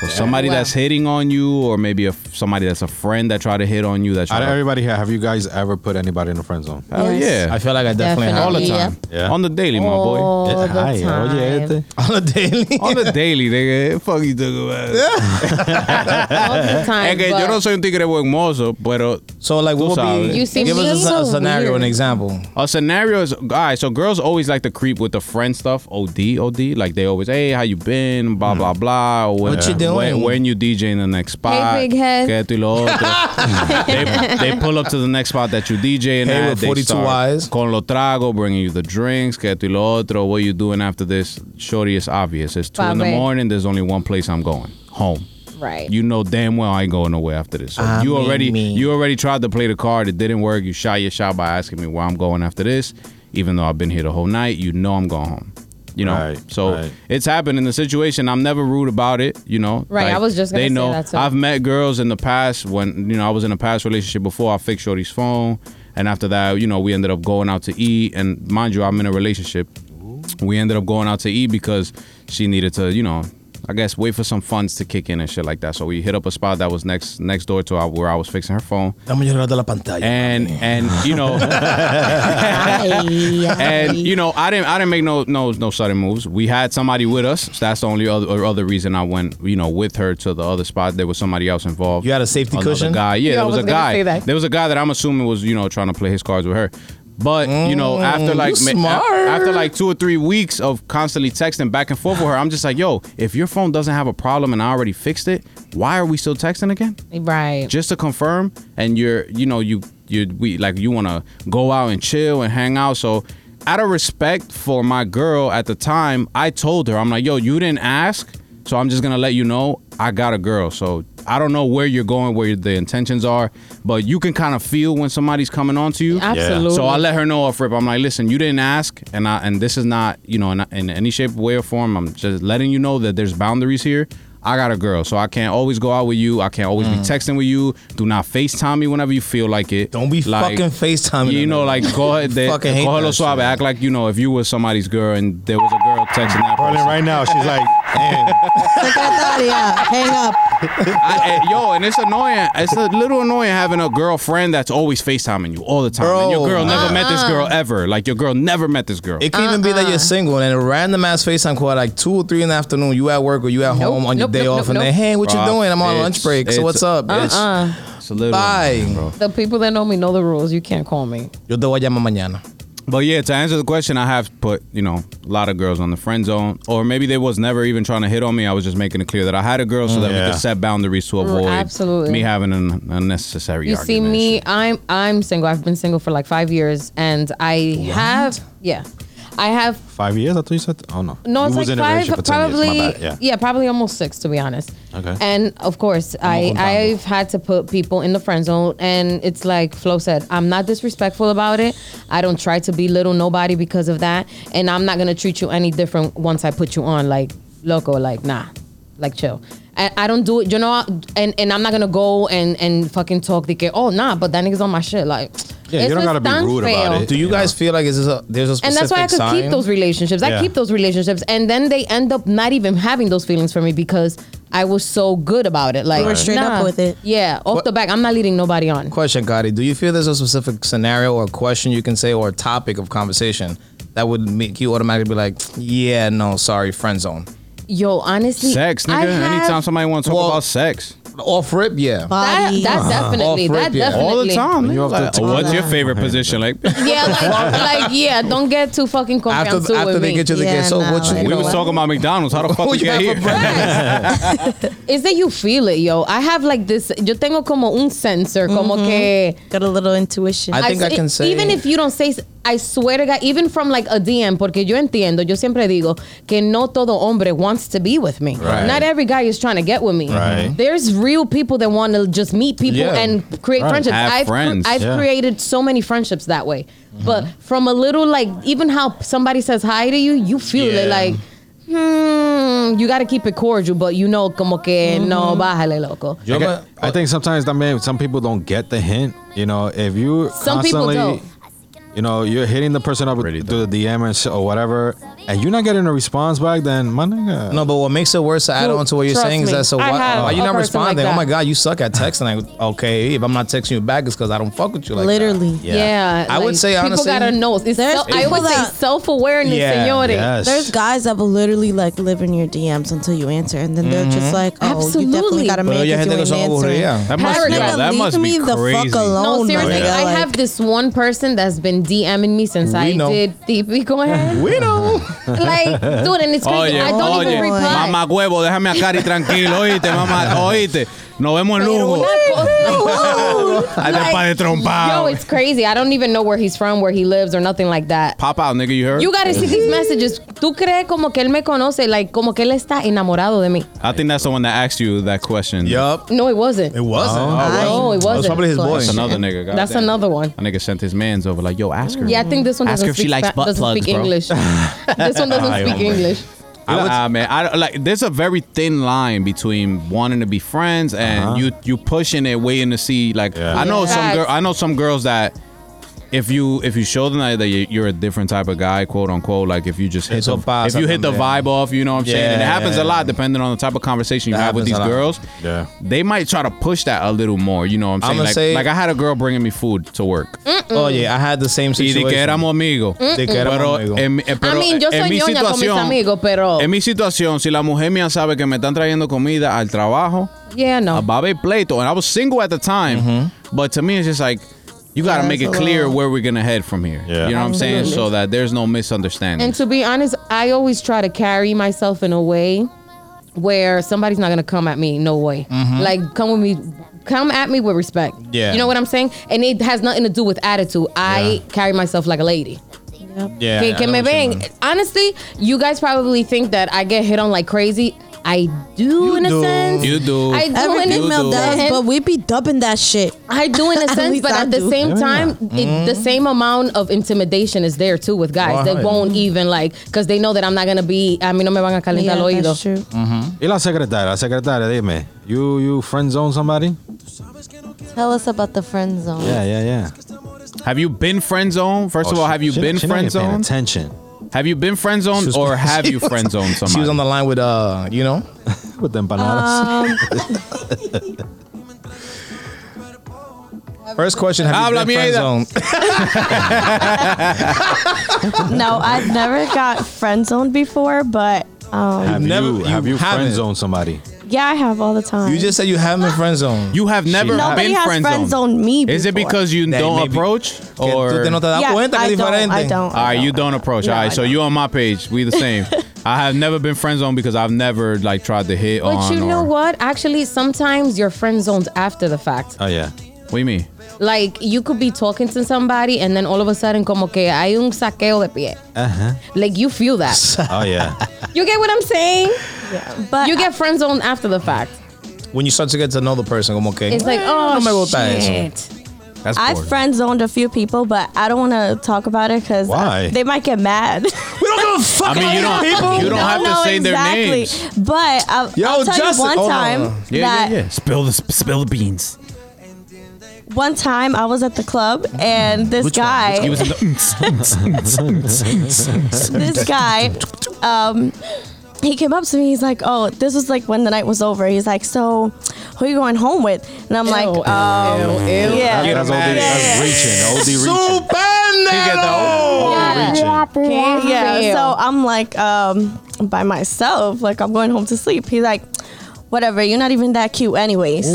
So somebody Wow. that's hitting on you, or maybe a, somebody that's a friend that tried to hit on you. That Out of everybody here, have you guys ever put anybody in the friend zone? Hell Yes. yeah, I feel like I definitely, Definitely. all the Yeah. time, Yeah. on the daily, my boy. All the Ay, time. oye, este. have on a daily. On the daily, nigga. Fuck you talking about. All the time. Es que yo but- no soy un tigre buen mozo, pero So like, what Tú would sabes. be? You seem give us a, so a scenario, weird. an example. A scenario is all right. So girls always like to creep with the friend stuff. Od od. Like they always, hey, how you been? Blah mm. blah blah. Or What you doing? When, when you DJ in the next spot? Hey, big head. Que esto y lo otro. they, they pull up to the next spot that you DJ in. Hey, at. with They 42 start eyes. Con lo trago, bringing you the drinks. Que esto y lo otro. What you doing after this? Shorty, it's obvious. It's two in the Pabe. morning. There's only one place I'm going. Home. Right. You know damn well I ain't going nowhere after this. So I you mean, already me. you already tried to play the card. It didn't work. You shot your shot by asking me where I'm going after this. Even though I've been here the whole night, you know I'm going home. You know, Right, so right. it's happened in the situation. I'm never rude about it. You know, Right, I was just gonna they say know. that too. I've met girls in the past when you know I was in a past relationship before. I fixed Shorty's phone, and after that, you know, we ended up going out to eat. And mind you, I'm in a relationship. We ended up going out to eat because she needed to, you know, I guess wait for some funds to kick in and shit like that. So we hit up a spot that was next next door to our, where I was fixing her phone, Dame yo de la pantalla. and and you know, and you know, I didn't I didn't make no no no sudden moves. We had somebody with us. So that's the only other other reason I went, you know, with her to the other spot. There was somebody else involved. You had a safety Another cushion? guy. Yeah, Yeah, there was, was a guy. There was a guy that I'm assuming was you know trying to play his cards with her. But you know, mm, after like you ma- smart. after like two or three weeks of constantly texting back and forth with her, I'm just like, yo, if your phone doesn't have a problem and I already fixed it, why are we still texting again? right. just to confirm and you're you know you you we like you want to go out and chill and hang out so out of respect for my girl at the time i told her i'm like yo you didn't ask so i'm just gonna let you know i got a girl so i don't know where you're going where the intentions are but you can kind of feel when somebody's coming on to you Absolutely. so I let her know off rip. I'm like, listen, you didn't ask, and I and this is not, you know, in, in any shape, way, or form. I'm just letting you know that there's boundaries here. I got a girl, so I can't always go out with you. I can't always be texting with you. Do not FaceTime me whenever you feel like it. Mm. Don't be fucking FaceTiming You know, like go ahead, de, Fucking hate cógelo that suave. shit. Act like you know if you were somebody's girl and there was a girl texting that Rolling person. right now, she's like, man, Secretaria, hang up. I, eh, yo, and it's annoying. It's a little annoying having a girlfriend that's always FaceTiming you all the time. and your girl never met this girl ever. Like your girl never met this girl. It could even be that you're single and a random ass FaceTime call at like two or three in the afternoon. You at work or you at Nope, home on your day nope, off, nope, and then nope. hey, what you doing? I'm on lunch break. So what's up, bitch? Uh-uh. It's a little Bye. annoying, bro. The people that know me know the rules. You can't call me. Yo te voy a llamar mañana. But yeah, to answer the question, I have put you know a lot of girls on the friend zone, or maybe they was never even trying to hit on me. I was just making it clear that I had a girl so mm, that we Yeah. could set boundaries to mm, avoid absolutely. me having an unnecessary. You see argument and me, shit. I'm I'm single. I've been single for like five years, and I have yeah, I have Five years? I thought you said. Oh no. no, it's like five, relationship for 10 years. probably. Bad. Yeah. probably almost six to be honest. Okay. And of course, I contando. I've had to put people in the friend zone, and it's like Flo said, I'm not disrespectful about it. I don't try to belittle nobody because of that, and I'm not gonna treat you any different once I put you on. Like loco, like nah, like chill. I, I don't do it, you know, and, and I'm not gonna go and, and fucking talk the que, oh nah, but that nigga's on my shit. Like, Yeah, you don't gotta be tan rude about it. Do you You guys know. feel like is this a there's a specific And that's why I could sign? keep those relationships. I Yeah. keep those relationships, and then they end up not even having those feelings for me because I was so good about it. Like You were straight up with it. Yeah, off What- the back, I'm not leading nobody on. Question, Gotti. Do you feel there's a specific scenario or question you can say or topic of conversation that would make you automatically be like, yeah, no, sorry, friend zone? Yo, honestly, Sex, I nigga. have- Anytime somebody wants to talk Well- about sex, Off rip, yeah. that, Body. Uh-huh. that definitely, Off rip, that yeah. definitely, all the time. When you nigga. have to Like, talk what's your favorite position? Like, Yeah, like, like yeah, don't get too fucking After, confianzu after with they me. get you the Yeah, get, so no, what you, like- we you was know, talking about McDonald's. How the fuck oh, What you you get have here? for Is that you feel it, yo. I have like this. Yo tengo como un sensor, como mm-hmm. que. Got a little intuition. I think I can say- Even if you don't say, I swear to God, even from like a DM, porque yo entiendo, yo siempre digo que no todo hombre wants to be with me. Right. Not every guy is trying to get with me. Right. There's real people that want to just meet people Yeah. and create Right. friendships. Have I've, cr- friends. I've Yeah. created so many friendships that way. But from a little like, even how somebody says hi to you, you feel it Yeah. like. Hmm, you gotta keep it cordial, but you know, como que no, bájale, loco. Yo I, me- get- I think sometimes that may, some people don't get the hint. You know, if you Some people constantly, don't. You know, you're hitting the person up Really through the DM and or whatever, and you're not getting a response back, then my nigga. No, but what makes it worse to add Dude, on to what you're trust saying is me, that so I why, have why you a not person like responding? oh my god, you suck at texting. Like, okay, if I'm not texting you back, it's because I don't fuck with you. Like that. Literally. Yeah, I would say, honestly, people honestly, gotta know. It's there's self, I people would say self awareness, Yeah, señores. yes. There's guys that will literally like live in your DMs until you answer, and then they're just mm-hmm. like, "Oh, you Absolutely. definitely gotta Pero make hay it gente you que ain't son answering." aburridas. That must, Paragraph. that leave must me be the crazy. fuck alone. No, seriously, I have this one person that's been DMing me since I know. did típico ahead. We know. Like, dude, and it's crazy. Oye, I don't oye, even reply. mamá huevo, déjame a Cari tranquilo, oíste, mamá, oíste. Nos vemos en Pero lujo. una cosa- Ay, del padre Yo, it's crazy. I don't even know where he's from, where he lives, or nothing like that. Pop out, nigga, you heard? You gotta see these messages. Tú crees como que él me conoce, like, como que él está enamorado de mí. I think that's the one that asked you that question. yup. No, it wasn't. It wasn't. Oh, no, it That was wasn't. probably his boy. That's another nigga. God That's damn. another one. A nigga sent his mans over like, yo, ask her. Yeah, I think this one Ask doesn't her if she speak, likes butt doesn't plugs, speak bro. English. this one doesn't Ay, speak hombre. English. Ah, man, I like. There's a very thin line between wanting to be friends and you you pushing it, waiting to see. Like, Yeah. I know Yeah. some girl. I know some girls that. If you if you show them that that you- you're a different type of guy, quote unquote, like if you just hit Eso the, if you hit the también. vibe off, you know what I'm saying, and it happens a lot depending on the type of conversation you That have with these girls. Yeah. They might try to push that a little more, you know what I'm saying? I'ma Like, say- like I had a girl bringing me food to work. Oh yeah, I had the same Y situation. de que éramos amigos. De que éramos amigos. en, eh, pero I mean, yo en soy mi ñoña con mis situación, amigos, pero- En mi situación, si la mujer mía sabe que me están trayendo comida al trabajo, Yeah, no. va a haber pleito. And I was single at the time. But to me, it's just like, you got to Yeah, make it clear little- where we're going to head from here. Yeah. You know what I'm saying? So that there's no misunderstanding. And to be honest, I always try to carry myself in a way where somebody's not gonna come at me. No way. Mm-hmm. Like come with me. Come at me with respect. Yeah. You know what I'm saying? And it has nothing to do with attitude. I carry myself like a lady. Yeah. que, I que me what you ven. mean. Honestly, you guys probably think that I get hit on like crazy. I do in a do. sense. You do. I do Every in a female does, sense. but we be dubbing that shit. I do in a sense, least but I at the do. same Yeah. time, it, the mm-hmm. same amount of intimidation is there too with guys. They won't even like because they know that I'm not gonna be. A mí no me van a calentar el oído. that's true. Mm-hmm. Y la secretaria, la secretaria, dime. You you friend zone somebody? Tell us about the friend zone. Yeah, yeah, yeah. have you been friend zone? First oh, of Oh, all, she- have you she- been she friend zone? Attention. Have you been friend zone was- or have you friend zoned somebody? She was on the line with uh, you know. With the empanadas. First question: Have Habla you been friend mierda. zoned? No, I've never got friend zoned before, but um, have never- you, have you you friend haven't. zone somebody? Yeah, I have all the time. You just said you haven't been friend zoned. you have never Nobody been has friend friend zoned. zoned me. Before. Is it because you That don't maybe- approach Que tú or? te no te das Yeah, cuenta que I es don't. diferente. I don't. All right, you don't approach. No, All right, I so don't. you on my page. We the same. I have never been friend zoned because I've never like tried to hit But on. you know or- what? Actually, sometimes you're friend zoned after the fact. Oh yeah. What do you mean? Like you could be talking to somebody and then all of a sudden como que hay un saqueo de pie. Uh-huh. Like you feel that. Oh yeah. you get what I'm saying? Yeah. But You get friend zoned after the fact. When you start to get to know the person, como que It's like, eh, oh no me gusta eso. shit. That's I've boring. friend zoned a few people, but I don't want to talk about it because Why? they might get mad. We don't give a fuck I mean, about you don't. people. You don't have to know say exactly. their names. But I'll, Yo, I'll tell Justin- you one oh, no, time no. Yeah, that yeah, yeah. Spill the spill the beans. One time I was at the club and this guy, He was in the. this guy, um, he came up to me. He's like, "Oh, this was like when the night was over." He's like, "So, who are you going home with?" And I'm like, Ew, um, ew, ew. "Yeah." Get That's OD. out That's reaching. OD reaching. Supernero. reaching. yeah. So I'm like, um, by myself, like I'm going home to sleep. He's like, whatever, you're not even that cute anyways. Aye,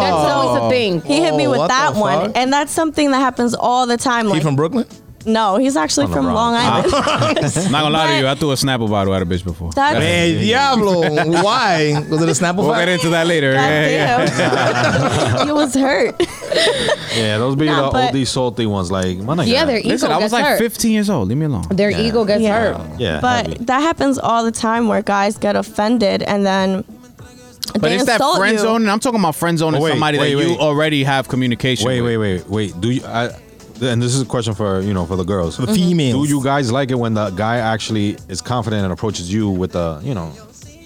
that's always a oh. thing. He hit me Oh, with what that the one, fuck? and that's something that happens all the time. He Like, from Brooklyn? no, he's actually From the from Bronx. Long Island. Ah. Not gonna lie to you, I threw a Snapple bottle at a bitch before. That's Hey, Diablo. Why? Was it a Snapple We'll get fight? into that later. Yeah, yeah. goddamn. you was hurt. Yeah, those be Nah, the but- OD salty ones. Like, my nigga. Yeah, their ego Listen, I was like hurt. 15 years old. Leave me alone. Their ego gets Yeah. hurt. Yeah, But heavy. that happens all the time where guys get offended and then. But they it's that insult friend you. zone. I'm talking about friend zone Oh, is wait, somebody wait, that you wait. already have communication. Wait, with. wait, wait, wait. Do you? I, and this is a question for you know for the girls. The females. Do you guys like it when the guy actually is confident and approaches you with the you know?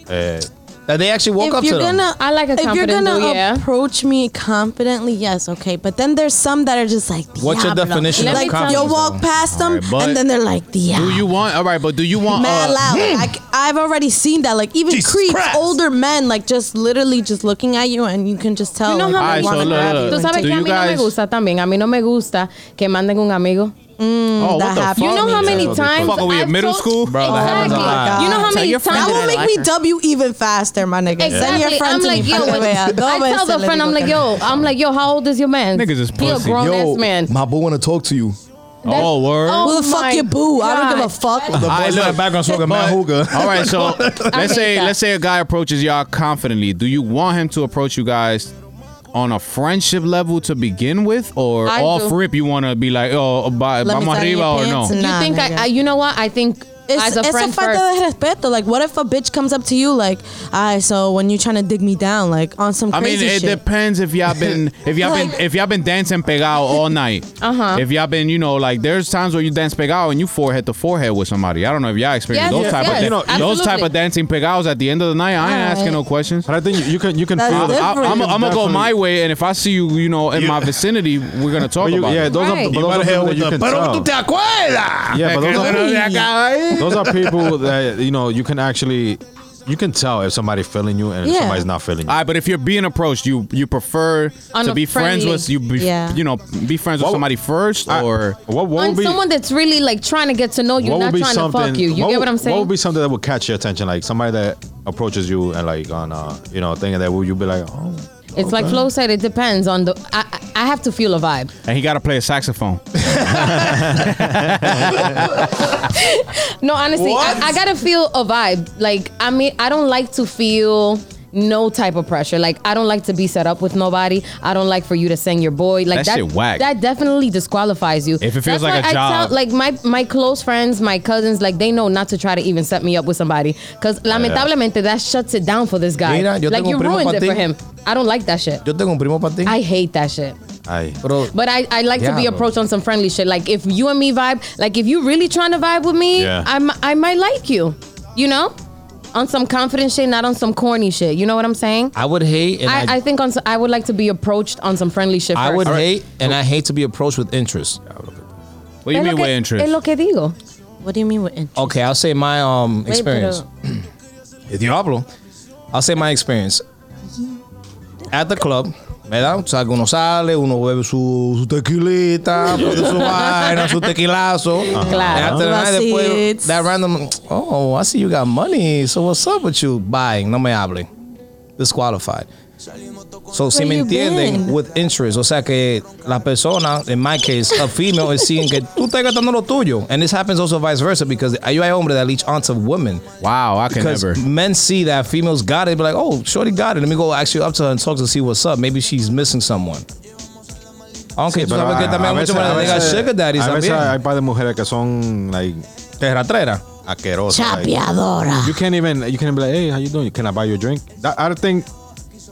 Uh, That they actually woke if up to you're them. gonna, I like a if you're confident gonna dude, yeah. approach me confidently, yes, okay. But then there's some that are just like, What's your "Diablo." definition of like confidence, you'll walk past them Alright, but and then they're like, Do "Diablo." you want? All right, but do you want? mad uh, loud. Like, I, have already seen that. Like even Jesus creeps, Christ. older men, like just literally just looking at you, and you can just tell. You know like, how they many- wanna Alright, so grab look, you look, Tú and sabes Do que a you mí no me guys- gusta también. A mí no me gusta que manden un amigo. Mm, oh, what that the fuck? You know how many that's what they times? Fuck, are we in I've middle told- school? Bro, that happens a Exactly. lot. You know how Tell many your friend That will make me W even faster, my nigga. Send your Exactly. friend I'm to like, me. yo, para. I tell the friend, I'm like, yo, I'm like, yo, how old is your man? Niggas is He a pussy. grown ass man. my boo want to talk to you. Oh, word. Oh Who the fuck my your boo? I don't give a fuck. The Alright, boys in the look, background smoking but- mad hookah. All right, so let's say that. let's say a guy approaches y'all confidently. Do you want him to approach you guys on a friendship level to begin with, or I off do. rip you want to be like, oh, by, Let me vamos arriba or no? and- You think. I, I? You know what? I think It's, as a it's friend a falta first. de respeto. Like, what if a bitch comes up to you like, "Alright, so when you're trying to dig me down, like on some crazy, I mean, crazy it shit." depends if y'all been if y'all been if y'all been dancing pegado all night. Uh-huh. If y'all been, you know, like there's times where you dance pegado and you forehead to forehead with somebody. I don't know if y'all Yes, experience those yes, type yes, of you know, those type of dancing pegados at the end of the night. I ain't Alright. asking no questions. but I think you, you can you can That's feel. I, different. am I'm gonna go Definitely. my way, and if I see you, you know, in my vicinity, we're gonna talk But you, about yeah, it. those Right. are, but You those are people that you can Pero tell. tú te acuerdas. Yeah, but those are, are those are people that you know you can actually you can tell if somebody's feeling you and if Yeah. somebody's not feeling you. All right, but if you're being approached, you you prefer On to a be friends friendly- with you, be, Yeah. you know, be friends with What- somebody first, I- or what, what on would be someone that's really like trying to get to know you, what not would be trying to something? fuck you. You what, get what I'm What saying? What would be something that would catch your attention, like somebody that approaches you and like on uh you know thinking that would you be like oh It's like Flo said, it depends on the. I, I I have to feel a vibe. and he got to play a saxophone. No, honestly, I, I gotta feel a vibe. Like, I mean, I don't like to feel no type of pressure. Like, I don't like to be set up with nobody. I don't like for you to sing your boy. Like That shit whack. That definitely disqualifies you. If it feels That's like why a I job. Tell, like my my close friends, my cousins, like they know not to try to even set me up with somebody. Cause lamentablemente that shuts it down for this guy. Mira, yo like tengo you un primo ruined pa' it ti. for him. I don't like that shit. Yo tengo un primo para ti. I hate that shit. ay Pero But I, I like to be Diablo. approached on some friendly shit. Like if you and me vibe, like if you really trying to vibe with me, Yeah. I, m- I might like you. You know? On some confident shit, not on some corny shit. You know what I'm saying? I would hate and I, I, I think on s- I would like to be approached on some friendly shit. I first. would hate and I hate to be approached with interest. What do you Es lo mean que- with interest? Es lo que digo. what do you mean with interest? Okay, I'll say my um Wait, experience. pero- El diablo. I'll say my experience. At the club, ¿verdad? O sea, que uno sale, uno bebe su, su tequilita, su vaina, su tequilazo. Claro. And after después, that random, oh, I see you got money, so what's up with you? Buying, no me hable. Disqualified. So, si me entienden, been? with interest, o sea que la persona, in my case, a female is seeing que tú estás gastando lo tuyo. And this happens also vice versa because hay hay hombres that leech onto women. wow, I can Because never. men see that females got it, be like, oh, shorty got it. Let me go actually up to her and talk to see what's up. Maybe she's missing someone. Aunque Sí, tú pero sabes que a- también a hay muchas veces- a mujeres que veces- sugar daddies a veces también. hay par de mujeres que son like Que ratrera. asquerosas. like, you can't even you can't even be like, hey, how you doing? Can I buy you a drink? That, I don't think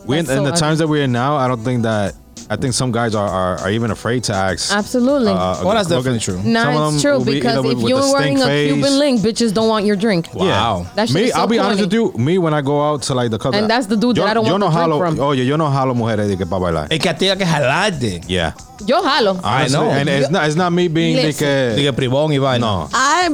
we in, That's in so the times that we're in now. I don't think that. I think some guys are are, are even afraid to ask. Absolutely. uh, Well, that's definitely at- true. some of it's them true will be because if with you're the wearing stink a face. Cuban link, bitches don't want your drink. Wow. That Me, so I'll be honest with you. Me, when I go out to like the club, And that's the dude that I don't yo want no to drink jalo, from. Oye, yo no jalo mujeres de que para bailar. Es que a ti hay que jalarte. Yeah, Yo jalo. I know. and it's not it's not me being de Listen. que Dije privón y vaina. no. I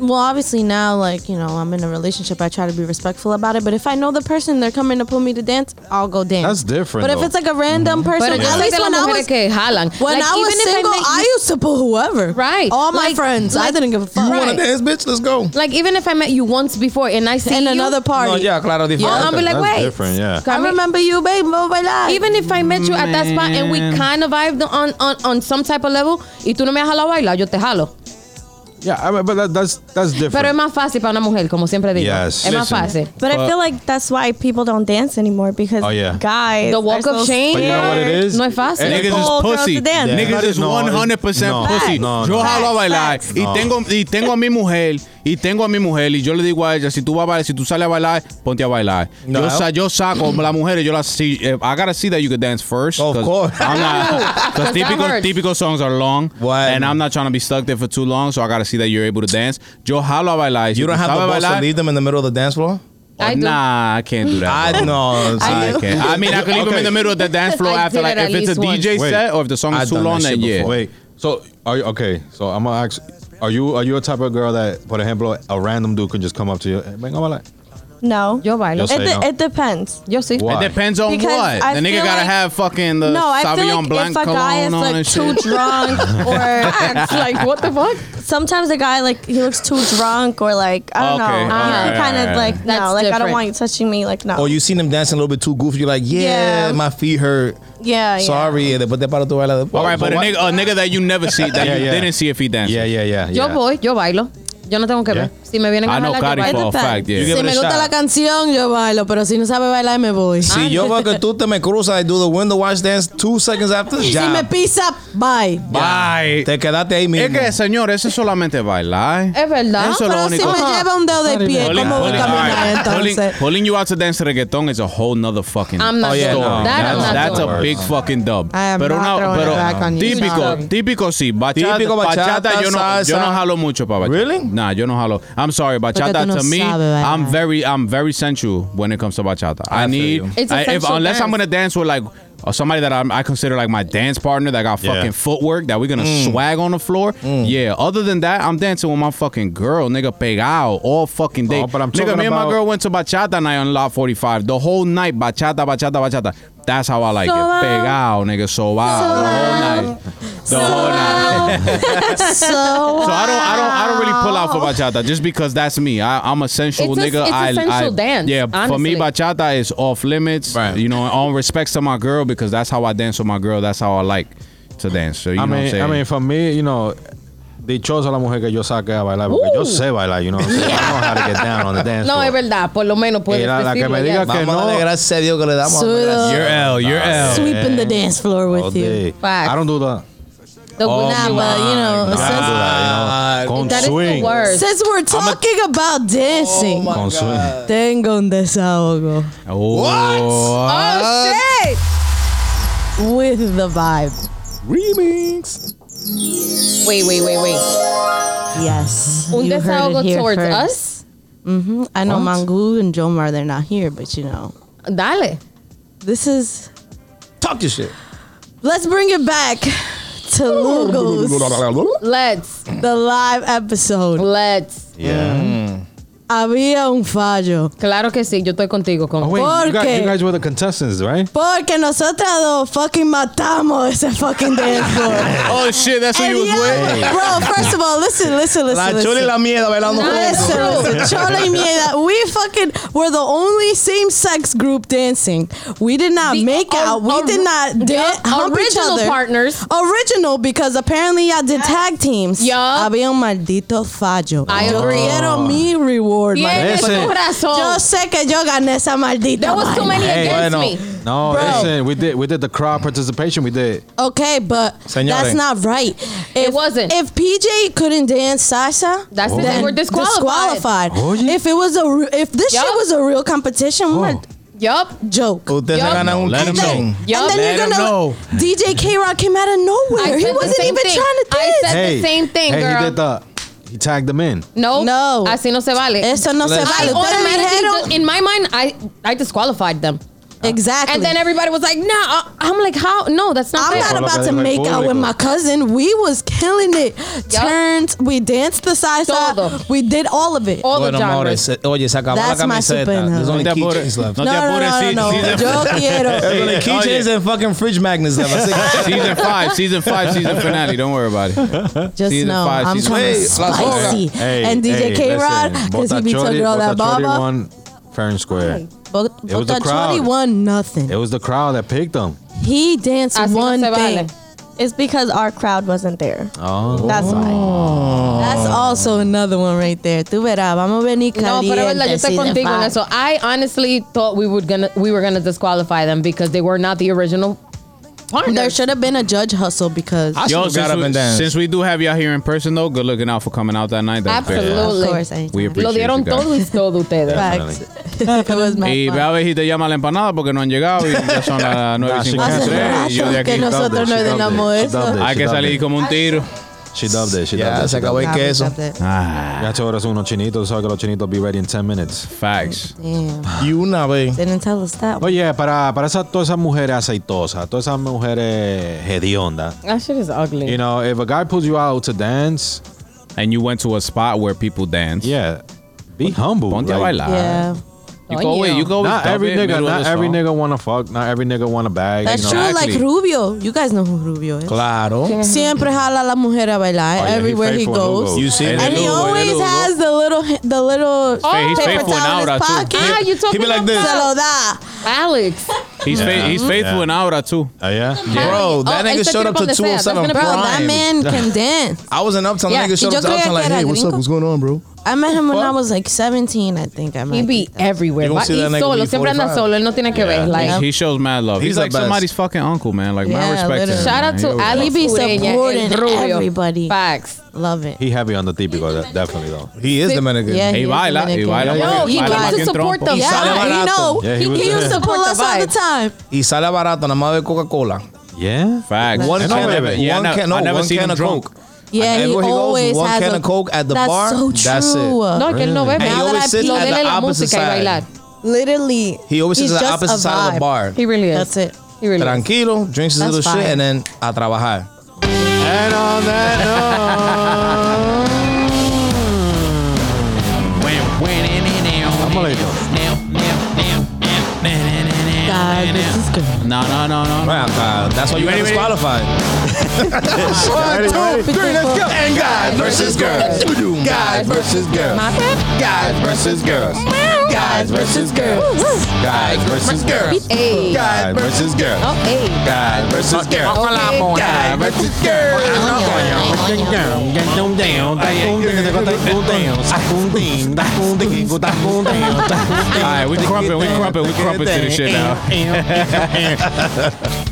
well, obviously now, like you know, I'm in a relationship. I try to be respectful about it. But if I know the person, they're coming to pull me to dance, I'll go dance. That's different, But if it's like a random mm-hmm. person, Pero yo at least when I mujeres was que jalan. when Like, I was even if single, make- I used to pull whoever. Right. All my Like- friends. I didn't give a fuck. You wanna dance, bitch? Let's go. Like even if I met you once before and I see In you, another party. No, ya, claro, I'll, diferente. I'll be like, That's wait. different, yeah. I remember you, babe. Vamos a bailar. Even if I met you at that spot and we kind of vibed on, on, on some type of level y tú no me has jalado bailar, yo te jalo. Yeah, I mean, but that, that's that's different. Pero es más fácil para una mujer, como siempre digo. Yes. Es más fácil. But I feel like that's why people don't dance anymore because Oh, yeah. guys. The walk of so shame. But you know what it is? No es fácil. And Niggas is pussy. to dance. Niggas is No, 100% no, pussy. no, yo no. jalo a bailar y No. tengo y tengo a mi mujer y tengo a mi mujer y yo le digo a ella si tú vas a bailar, si tú sales a bailar, ponte a bailar. No. Yo, sa- yo saco las mujeres, yo las see. eh, I gotta see that you can dance first. Of 'cause course. I'm not because typical typical songs are long, What? and I'm not trying to be stuck there for too long. So I gotta see that you're able to dance. Yo jalo a bailar. Si You don't have the sabes balls to leave them in the middle of the dance floor? I. Nah, I can't do that. I know. I can't. I mean, I could leave them in the middle of the dance floor I after, like, if it's a DJ once. set or if the song is I've too long, that then yeah. Wait, so are you okay? So I'm gonna ask. Are you are you a type of girl that, por ejemplo, a random dude can just come up to you? "Eh, Venga, a bailar"? No. Yo bailo. Yo It, de- no. it depends. Yo sí. Why? It depends on Because what. I the nigga feel gotta like- have fucking the no, I feel Sauvignon like Blanc if a guy is cologne on like and too shit. drunk or It's like, what the fuck? sometimes a guy like he looks too drunk or like I don't Okay, know. alright, he kind of alright, like no, That's like I don't different. want you touching me. Like no. Or you seen them dancing a little bit too goofy. You're like, yeah, Yeah. my feet hurt. yeah, yeah. Sorry. Eh, después te paro tu baila. All right, but a nigga, a nigga that you never see, that Yeah, you yeah. didn't see if he danced. Yeah, yeah, yeah. Yo yeah. voy, yo bailo. Yo no tengo que ver. Si me vienen a jalar, yo bailo. You give Si it me a gusta shot. la canción, yo bailo, pero si no sabe bailar, me voy. Si yo veo que tú te me cruzas y do the window watch dance two seconds after, Si ya. me pisa, bye. Bye. Te quedaste ahí mismo. Es que, señor, eso es solamente bailar. Es verdad. Eso es lo Pero si único. me lleva un dedo de pie, Pulling, ¿cómo voy a pulling, caminar alright, pulling, entonces? pulling you out to dance reggaeton is a whole nother fucking I'm not Oh, yeah, doing no. that. I'm That's, not that's doing. a big fucking dub. I am pero not no, throwing pero it back on you. típico, Sorry. típico sí. Bachata, Típico bachata, yo no, yo no salsa. jalo mucho para bachata. Really? Nah, yo no jalo. I'm sorry, bachata no to me, sabes. I'm very, I'm very sensual when it comes to bachata. I, I need, you. It's a I, if, sensual unless I'm gonna dance with like or somebody that I'm, I consider like my dance partner that got Yeah. fucking footwork that we're gonna mm. swag on the floor. Mm. Yeah. Other than that, I'm dancing with my fucking girl, nigga, pegado all fucking day. Oh, but I'm nigga, talking me and my girl went to bachata night on Lot 45. The whole night, bachata, bachata, bachata. That's how I like it. Sobao. Pegado, nigga, so wow. The whole night. The whole night. So, So I don't, I don't, I don't really pull out for bachata just because that's me. I, I'm a sensual It's a- nigga. it's a I, sensual I, dance, Yeah, for me, honestly. bachata is off limits. Right. You know, all respects to my girl because that's how I dance with my girl. That's how I like to dance. So you I know what I'm mean, saying? I mean, for me, you know, dichosa la mujer que yo saque a bailar porque yo sé bailar, you know. So I know how to get down on the dance No, floor. es verdad. Por lo menos puedes Y la- que me diga que- a no. gracias a Dios que le damos. You're L. You're L. sweeping the dance floor with you. I don't do that. The Oh but you know, do since, that, you know. Con That is the swing. worst. since we're talking about dancing, Con swing. tengo un desahogo Oh, Oh, shit! with the vibe. Remix. Wait, wait, wait, wait. Yes. Un you heard desahogo it here towards first. us? hmm I know Mangu and Jomar, they're not here, but you know, Dale. this is. Talk your shit. Let's bring it back to Lugos, Let's. the live episode. Let's. Yeah. Había un fallo. Claro que sí, yo estoy contigo. Con Oh, wait, you guys, Porque- you guys were the contestants, right? Porque nosotras dos fucking matamos ese fucking dance floor. oh shit, that's who you was with. yo- Bro, first of all, listen, listen, listen. La listen. y la mierda bailando Listen, juntos. listen, Chola y Mieda, we fucking were the only same-sex group dancing. We did not The make or- out. We or- did not da- Yeah, hump each original other. partners. Original because apparently y'all did tag teams. Yeah. Había un maldito fallo. I Yo agree. quiero mi reward. Board, man. Tiene Listen. tu razón. Yo sé que yo gané esa maldita There was too vaina. many Hey, against bueno. me. No, Bro. listen, we did we did the crowd participation. We did. Okay, but Señores. that's not right. If, wasn't. If PJ couldn't dance salsa, That's it. then They were disqualified. disqualified. Oh, yeah. If it was a, re- if this Yup. shit was a real competition, what Oh. Yup. joke. Usted se Yup. gana un Let him kitchen. Yup. And then Let you're him gonna know. DJ K Rock came out of nowhere. He said the wasn't same even thing. trying to I dance. said- Hey, the same thing, hey, girl. he did the. He tagged them in. No. No. Así no se vale. Eso no se Let's- I vale. Ustedes automatically, in my mind, I I disqualified them. Exactly. And then everybody was like, "Nah." I'm like, "How? No, that's not I'm fair." not about to make out with my cousin. We was killing it. Turned, we danced the salsa. Todo. We did all of it. All the Bueno, amores, genres. se- oye, se acabó That's my camiseta. super There's now. only No te apures. keychains left. No No, te no, apures. no, se- no, no. season- Yo quiero. There's only Hey, keychains oye. and fucking fridge magnets left. Así que- Season five, season five, season finale. Don't worry about it. Just Season know five, I'm season coming Hey, las spicy. Hey, and DJ hey, K Rod, listen, because he be Botachori- talking all that Botachori baba. won fair and square. But, It was but the crowd. Chori won nothing. It was the crowd that picked them. He danced Así no one se thing. vale. It's because our crowd wasn't there. Oh. That's why. Oh. That's also another one right there. Tú verás, vamos a venir No, pero es verdad, yo calientes, estoy season contigo en five. eso. I honestly thought we would gonna we were gonna disqualify them because they were not the original partners. There should have been a judge hustle because I Yo, should've got since up we, and danced. since we do have y'all here in person, though, good looking out for coming out that night. That's Absolutely. of course, anytime. We Lo appreciate dieron you guys. todo y todo ustedes. Facts. it was my Y fun. ve a ver si te llama la empanada porque no han llegado y ya son las 9 Nah, y she 53 y yo de rato que nosotros no She dubbed it, ordenamos eso. Hay que salir como un tiro. She dubbed it. She Ya, dubbed it. se she acabó dubbed el Nah, queso. we got that. Ah, Ya ahora son unos chinitos, sabes que los chinitos be ready in 10 minutes. facts. Damn. Y una vez. Didn't tell us that. Oye, para, para esa, todas esas mujeres aceitosas, todas esas mujeres hediondas, That shit is ugly. you know, if a guy pulls you out to dance, And you went to a spot where people dance. yeah, be humble. Ponte a like, bailar. Yeah. You go away. You go Not every nigga, not every song. nigga wanna fuck, not every nigga wanna bag. That's you know? true, like Exactly. Rubio. You guys know who Rubio is. Claro. Siempre jala la mujer a bailar Oh, yeah, he everywhere he faithful in goes. Lugo. You see And that? And he Lugo, en always Lugo. has the little, the little Hey, he's paper faithful in towel in Aura, his too. pocket. ah, you talking He be like this. Se about lo da. Alex? He's, fa- he's faithful Yeah. in Aura, too. Oh, yeah? Bro, that Oh, nigga este showed up tipo to de sea, that's 207 gonna Bro, Prime. that man can dance. I was in Uptown. Yeah, Nigga showed y up yo to creía Uptown que like, era hey, what's up? gringo. What's going on, bro? I met him when Fuck. I was like 17, I think. I He might be everywhere. You Va- gonna see that nigga solo, be siempre anda 45. solo. Él no tiene que ver. Like, He shows mad love. He's, He's the like best. somebody's fucking uncle, man. Like, Yeah, my respect to literally. him. shout out man. to He was- Alex He be Ureña, supporting Rubio. everybody. Facts. Love it. He heavy on the típico, that, definitely though. He is. Dominican. Yeah, He he is baila, he Dominican. baila. Yo, he baila came más to support trompo. them. Y sale barato. know. Yeah, he was used to pull us all the time. Y sale barato, nada más de Coca-Cola. Yeah? Facts. One I can, never- yeah, I one ne- can, no, I never one seen can him of drunk. Coke. Yeah, he everywhere he goes, always one has can a, of Coke at the that's bar, So true. that's it. No, que él no bebe. And he Now that always I sits Lo at de él the es la opposite música y side. bailar. Literally, He always he's sits at the just opposite a side of the vibe. bar. He really is. That's it. He really is. Tranquilo, drinks his That's little shit, and then a trabajar. And on that note, I'm gonna a God, this is good. No, no, no, no. no. Right, uh, that's why you got ready, ready? disqualified. One, two, three, four. And guys versus girls. Guys versus girls. My bad. Guys versus girls. Guys versus girls. Guys versus girls. Hey. Guys versus girls. Oh, hey. Guys versus girls. Okay. Guys versus girls. All right, we crumping, we crumping, we crumping to this shit now.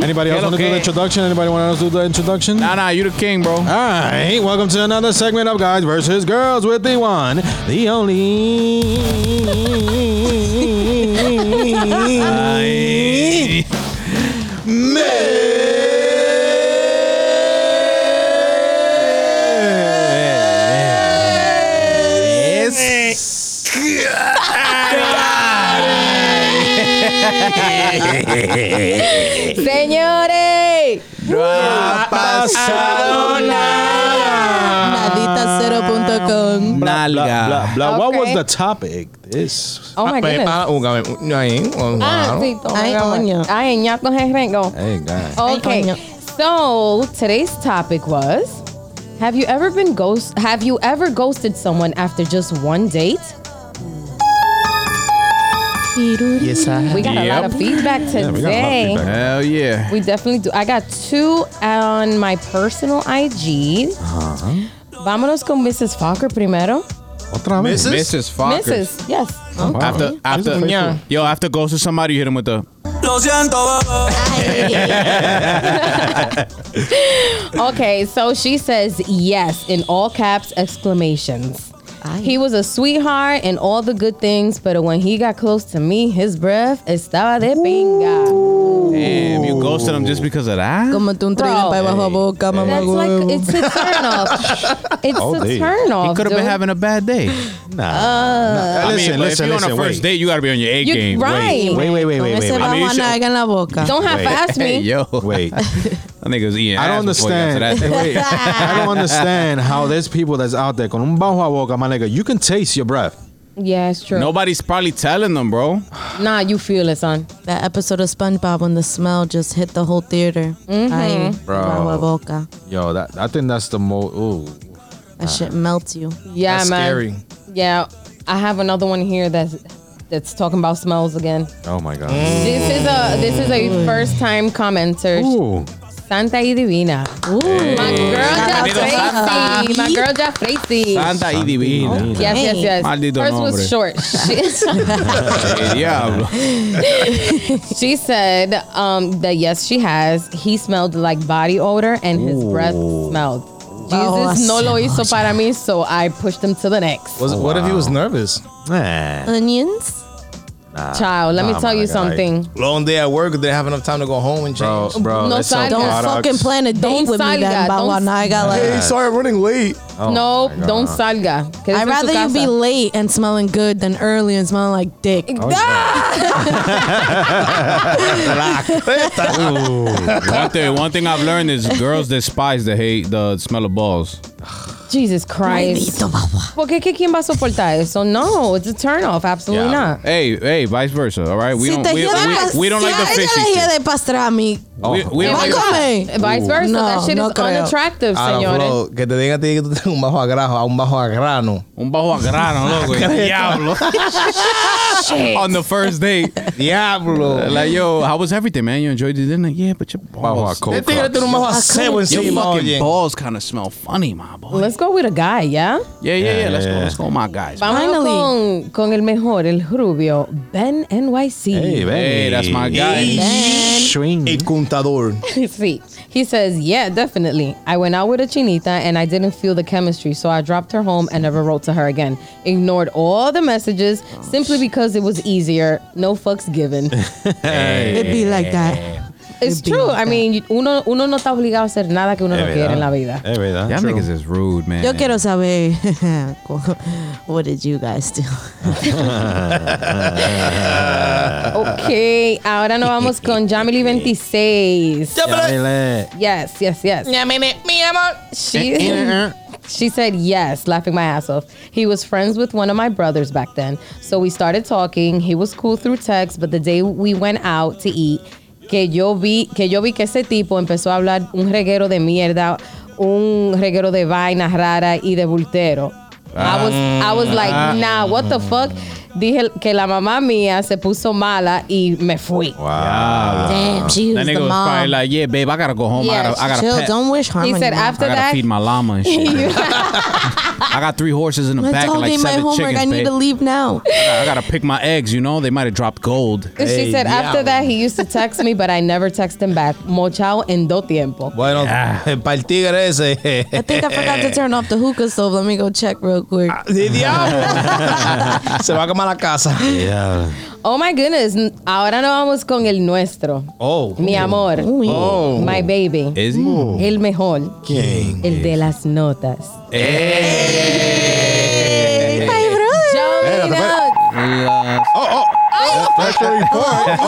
Anybody else want to do the introduction? Anybody want to do the introduction? Nah, nah, you the king, bro. All right, welcome to another segment of Guys versus Girls with the one, the only. Señores. pasado Nadita0.com. Blah, blah, blah. What was the topic? This. Oh my ah, goodness. Un gabi- un ahí, un- sí, toma, Ay, coño. Ay, ñato es rengo. Hey, guys. Okay. So today's topic was Have you ever been ghost have you ever ghosted someone after just one date? Yes, I have. We got a lot of feedback we got a lot of today. feedback. Hell yeah. We definitely do. I got two on my personal IG. Uh-huh. Vámonos con Mrs. Fokker primero. Otra vez. Mrs. Mrs. Fokker. Mrs. Yes. After, after, Yeah. yo, after goes to somebody, you hit him with the. Lo siento, bebé. Okay, so she says yes in all caps exclamations. He was a sweetheart and all the good things, but when he got close to me, his breath estaba de pinga. Damn, you ghosted him just because of that? Cómete un Bro. trailer para abajo boca, mamá That's like it's a turn off. It's Oh, a damn. turn He could have been having a bad day. Nah. Uh, I mean, listen, but listen, if you're listen. on a first wait. date, you gotta be on your A You- game. right. Wait, wait, wait, Con wait, ese wait, I mean, bajo you a should- nalga en la boca. Don't half ass Hey, me. yo. wait. Wait. I think it was eating I don't ass before you got to understand. Wait, I don't understand how there's people that's out there con un bajo a boca, my nigga. You can taste your breath. Yeah, it's true. Nobody's probably telling them, bro. Nah, you feel it, son. That episode of SpongeBob when the smell just hit the whole theater. Mm-hmm. Ay, Bro. bajo a boca. Yo, that I think that's the most. Ooh. That shit melts you. Yeah, That's man. scary. Yeah, I have another one here that's that's talking about smells again. Oh my god. This is a this is a first time commenter. Ooh. Santa y Divina. My girl Santa. My girl Jafracy. Santa y divina. Yes, yes, yes. Maldito Hers nombre. was short. She, diablo. she said um, that yes, she has. He smelled like body odor and his breath smelled. Jesus no lo hizo para mí, so I pushed him to the next. Was, What if he was nervous? Nah. Onions? Child, let me tell you guy. something. Long day at work, didn't have enough time to go home and Bro, change. bro. No there's some salga. Don't products- fucking plan a date Don't with me salga, then, bajo a don't- nalga. Like, sorry, I'm running late. Oh no, my God. don't salga. Quédese en I'd su rather you be casa. late and smelling good than early and smelling like dick. Oh, ah! One thing, one thing I've learned is girls despise the hate the smell of balls. Jesus Christ. Porque que quién va a soportar eso? No, it's a turn off. Absolutely not. Hey, hey, vice versa. All right, we Si don't te we, gira we, pas- we don't si like the a ella fishy. le gira shit. de pastrami. We, we don't like Bájame. Vice versa. No, that shit no is creo. unattractive, Ah, no, señores. bro, que te digan a ti que tú tienes un bajo a grajo, a un bajo a grano. un bajo a grano, loco. Diablo. On the first date. Diablo. Like, yo, how was everything, man? You enjoyed it? didn't Dinner? Yeah, but your Bajo a balls. cold El tigre tiene un bajo a cebo Your encima, fucking oye. balls kind of smell funny, my boy. Let's go with a guy, ¿ya? Yeah, yeah, yeah. Let's go. Let's go, my guys. Vámonos Finally. con, con el mejor, el rubio, Ben NYC. Hey, Hey, that's my guy. Swing. El contador. See, he says, yeah, definitely. I went out with a chinita and I didn't feel the chemistry, so I dropped her home and never wrote to her again. Ignored all the messages simply because it was easier. No fucks given. It'd be like that. It's true. I mean, uno, uno no está obligado a hacer nada que uno no quiere en la vida. Eh, verdad. Y'all niggas is rude, man. Yo quiero saber, what did you guys do? Ok, ahora nos vamos con Jamily 26. Dale. Yes, yes, yes. She, she said yes, laughing my ass off. He was friends with one of my brothers back then. So we started talking. He was cool through text, but the day we went out to eat, que yo vi que, yo vi que ese tipo empezó a hablar un reguero de mierda, un reguero de vainas raras y de bultero. I was, I was like, nah, what the fuck? Dije que la mamá mía se puso mala y me fui. Wow. Damn, she That was nigga the was probably like, yeah, babe, I gotta go home. I gotta, I gotta Chill, pet. don't wish harm He on said after I gotta that, feed my llama and shit. I got three horses in the I back and told like you my seven homework. chickens, I need babe. to leave now. I gotta pick my eggs, you know? They might have dropped gold. she Hey, said after diablo. that he used to text me, but I never text him back. Mochao en do tiempo. Bueno, para el tigre ese. I think I forgot to turn off the hookah stove. Let me go check real quick. ¡De diablo! Se va a quemar la casa. Yeah. Oh my goodness. Ahora nos vamos con el nuestro. Oh. Mi amor. Oh. My baby. Is he? El mejor. ¿Quién? El de las notas. Hey, brother. Johnny Nuts. Special report.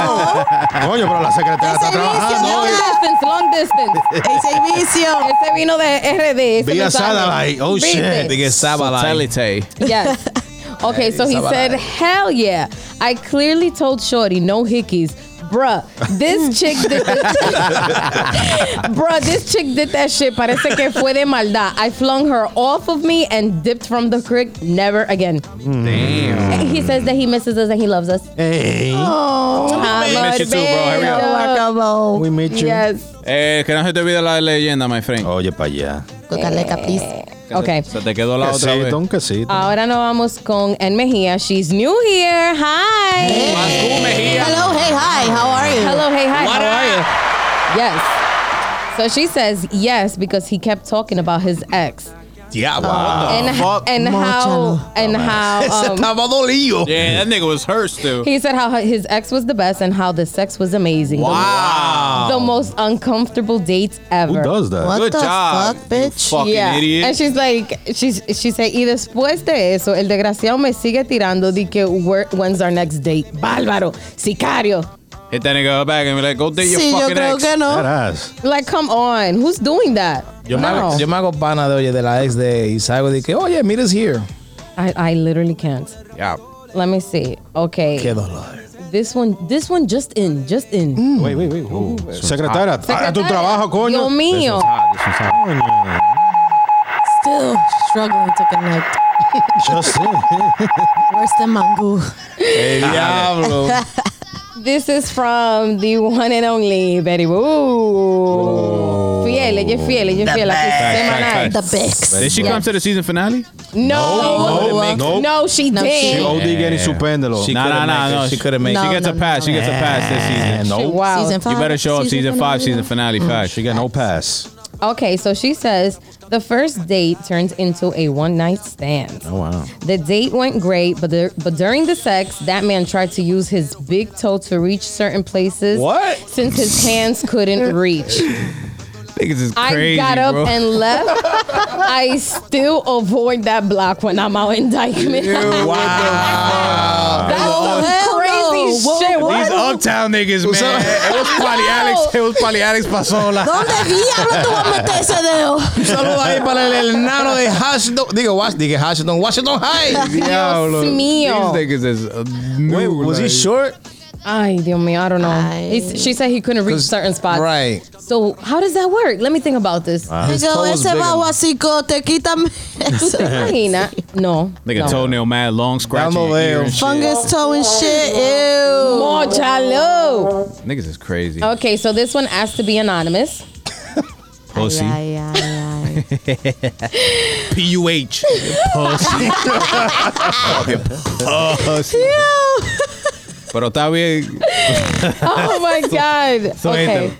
Coño, pero la secretaria está trabajando Long distance, long distance. Ese vicio. Ese vino de RD. Vía satellite. Oh, shit. Sábado. Satellite. Yes. Okay, so he Sabadell. said, hell yeah. I clearly told Shorty, no hickeys. Bruh, this chick did Bruh, this chick did that shit. Parece que fue de maldad. I flung her off of me and dipped from the creek. Never again. Damn. He says that he misses us and he loves us. Hey. Amor miss you too, bro. Hurry up. bello. We meet you. Yes. Eh, que no se te olvide la leyenda, my friend. Oye, pa' allá. Cocaleca, please. Okay. Se te quedó la otra vez. Quesito, un quesito. Ahora nos vamos con En Mejia. She's new here. Hi. Hello, hey, hi. How are you? Hello, hey, hi. How are you? Yes. So she says yes because he kept talking about his ex Yeah, wow. and fuck? and how and how um, estaba dolido. Yeah, that nigga was hurt still. he said how his ex was the best and how the sex was amazing. The- Wow. The, most uncomfortable dates ever. Who does that? What Good the job, fuck, bitch? Fucking Yeah. idiot. And she's like, she's, she said, y después de eso, el desgraciado me sigue tirando de que "Where- when's our next date. Bárbaro, sicario. Hit that nigga back and be like, go date your Sí, yo fucking creo ex. que no. That ass. Like, come on, who's doing that? Yo, me hago, No. yo me hago pana de, oye, de la ex de y salgo de que, oye, meet us here. I, I literally can't. Yeah. Let me see. Okay. Qué dolor. This one, this one just in, just in. Mm. Wait, wait, wait. Ooh, Secretaria, a tu Secretaria. trabajo, coño. Dios mío. Still struggling to connect. Just in. Worse than Mangu. Diablo. This is from the one and only Betty Boo. Fiel, ella es fiel, ella es fiel. Aquí semanal. The Bix. Did she come to the season finale? No, no, no, she No, did. she- OD getting supéndelo. She Nah, couldn't nah, nah, make it. no. She couldn't make No, it. She gets no, a pass. She gets a pass this season. no. Wow. Season five. You better show up season five, finale. season finale. Fact. She got no pass. Okay, so she says the first date turns into a one night stand. Oh, wow. The date went great, but the, but during the sex, that man tried to use his big toe to reach certain places. What? Since his hands couldn't reach. Niggas is I got up bro. and left. I still avoid that block when I'm out in Dyckman. Wow. That's some Hell crazy no. Whoa, shit. what? These uptown niggas, man. It was probably Alex. It was probably Alex Pasola. ¿Dónde diablo tú vas a meter ese dedo? Un saludo ahí para el, el nano de Washington. Digo, Was- digo Washington, Washington High. Diablo. mío. These niggas is uh, Wait, new, was he short? Ay, Dios mío, I don't know. Ay. He's- she said he couldn't reach 'Cause- certain spots. Right. So how does that work? Let me think about this. His Digo, toe was ese big. baguacico te quita ¿Tú? No. Nigga no. toenail mad, long scratchy no ear veo. fungus toe and shit. Ew. Mochalo. Niggas is crazy. Okay, so this one has to be anonymous. Pussy. Ay, ay, ay. P-U-H. Pussy. Pussy. Pero está bien. Oh my God. So okay.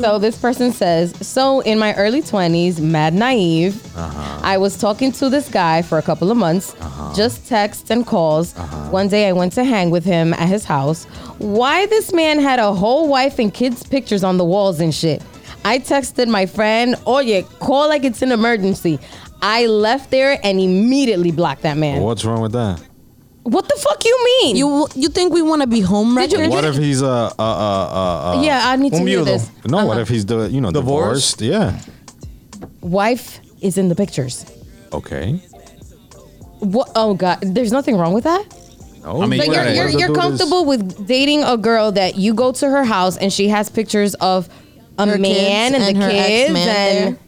So this person says, so in my early 20s, mad naive, uh-huh. I was talking to this guy for a couple of months, uh-huh. just texts and calls. Uh-huh. One day I went to hang with him at his house. Why this man had a whole wife and kids pictures on the walls and shit. I texted my friend, oye, call like it's an emergency. I left there and immediately blocked that man. What's wrong with that? What the fuck you mean? You you think we want to be home Did you- What if he's uh uh uh uh? yeah, I need to Un hear this. No, what if he's the you know Divorced? divorced? Yeah. Wife is in the pictures. Okay. What? Oh God, there's nothing wrong with that. No, I mean, Like you you're gotta- you're, the you're dude is- comfortable with dating a girl that you go to her house and she has pictures of a Her man kids and, the her kids ex-man and there.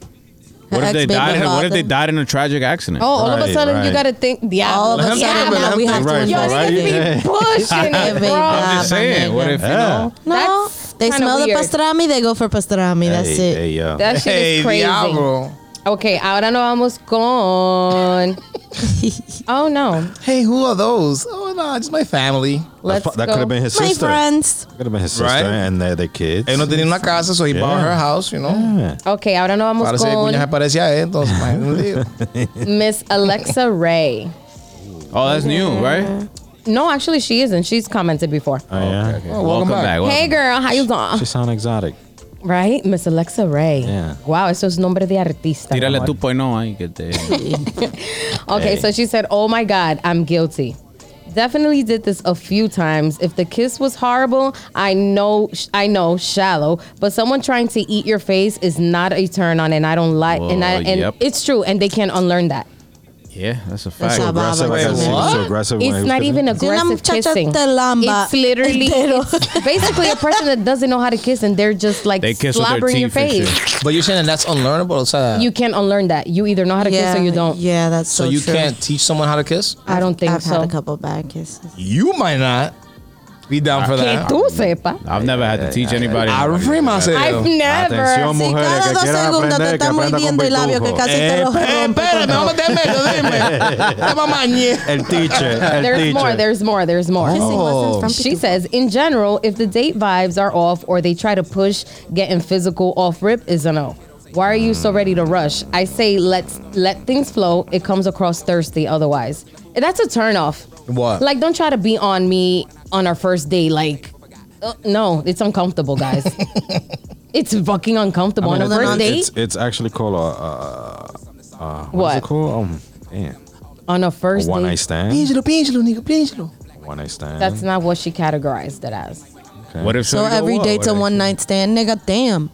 What if they ex-baby died? What if they died in a tragic accident? oh, all of a Right, sudden you right. gotta think. Yeah, All of a Let sudden think, now we him have to think. Yo, Right, investigate. they right. be pushing it, bro. I'm just saying. What if you know? No, That's they kinda smell weird. the pastrami, they go for pastrami. That's it. Hey, yeah. That shit Hey, is crazy. diablo. Okay, ahora no vamos con. oh no, Hey, who are those? Oh, no, just my family. let's that go. could have been his My sister. friends. Could have been his sister Right. and their, their kids. Él no tenía una casa, so he bought Yeah. her house, you know. Yeah. Okay, ahora no vamos Parece que con Cuña se parecía a él, entonces. Miss Alexa Ray. Oh, that's new, right? No, actually, she isn't. She's commented before. Oh, yeah. Oh, welcome back. welcome Hey, girl, how you doing? She sound exotic. Right, Miss Alexa Ray. Yeah. Wow, eso es nombre de artista. Tírale tu no ahí que te. Okay, Hey. so she said, "Oh my God, I'm guilty." Definitely did this a few times. If the kiss was horrible, I know, I know, shallow. But someone trying to eat your face is not a turn on, and I don't like. and I, and yep. it's true, and they can't unlearn that. Yeah, that's a That's fact. a Aggressive. Wait, I guess she was what? so aggressive when he It's was not kissing. even aggressive muchacha kissing. te lamba It's literally entero. it's basically a person that doesn't know how to kiss, and they're just like They kiss with their slobbering your teeth and face. shit. But you're saying that's unlearnable? O sea, You can't unlearn that. You either know how to kiss or you don't. Yeah, that's so so, you true. can't teach someone how to kiss? I don't think I've so. had a couple bad kisses. You might not. Be down for Que that. tú sepa. I've never had to teach anybody. Arre, Maceo. I've never. Atención, Si mujeres cada que dos quieran segundos te aprender, que están aprenda con mordiendo el labio que pitufo. casi te Eh, lo eh, rompe. espérame, vamos a meter medio, dime. Te mamañé. El teacher, el There's teacher. more. There's more. There's more. Oh. She says, in general, if the date vibes are off or they try to push getting physical off rip is a no. Why are you so ready to rush? I say let's let things flow. It comes across thirsty otherwise. That's a turn off. What? Like don't try to be on me on our first date. Like uh, no, it's uncomfortable, guys. it's fucking uncomfortable on a first date. it's, it's actually called a, uh, uh, what? is What? it called? Um, damn. on a first One date. night stand. Piénselo, piénselo, nigga, piénselo. One night stand. That's not what she categorized it as. What if So shorty every what? date's a What if- one night stand, nigga. Damn.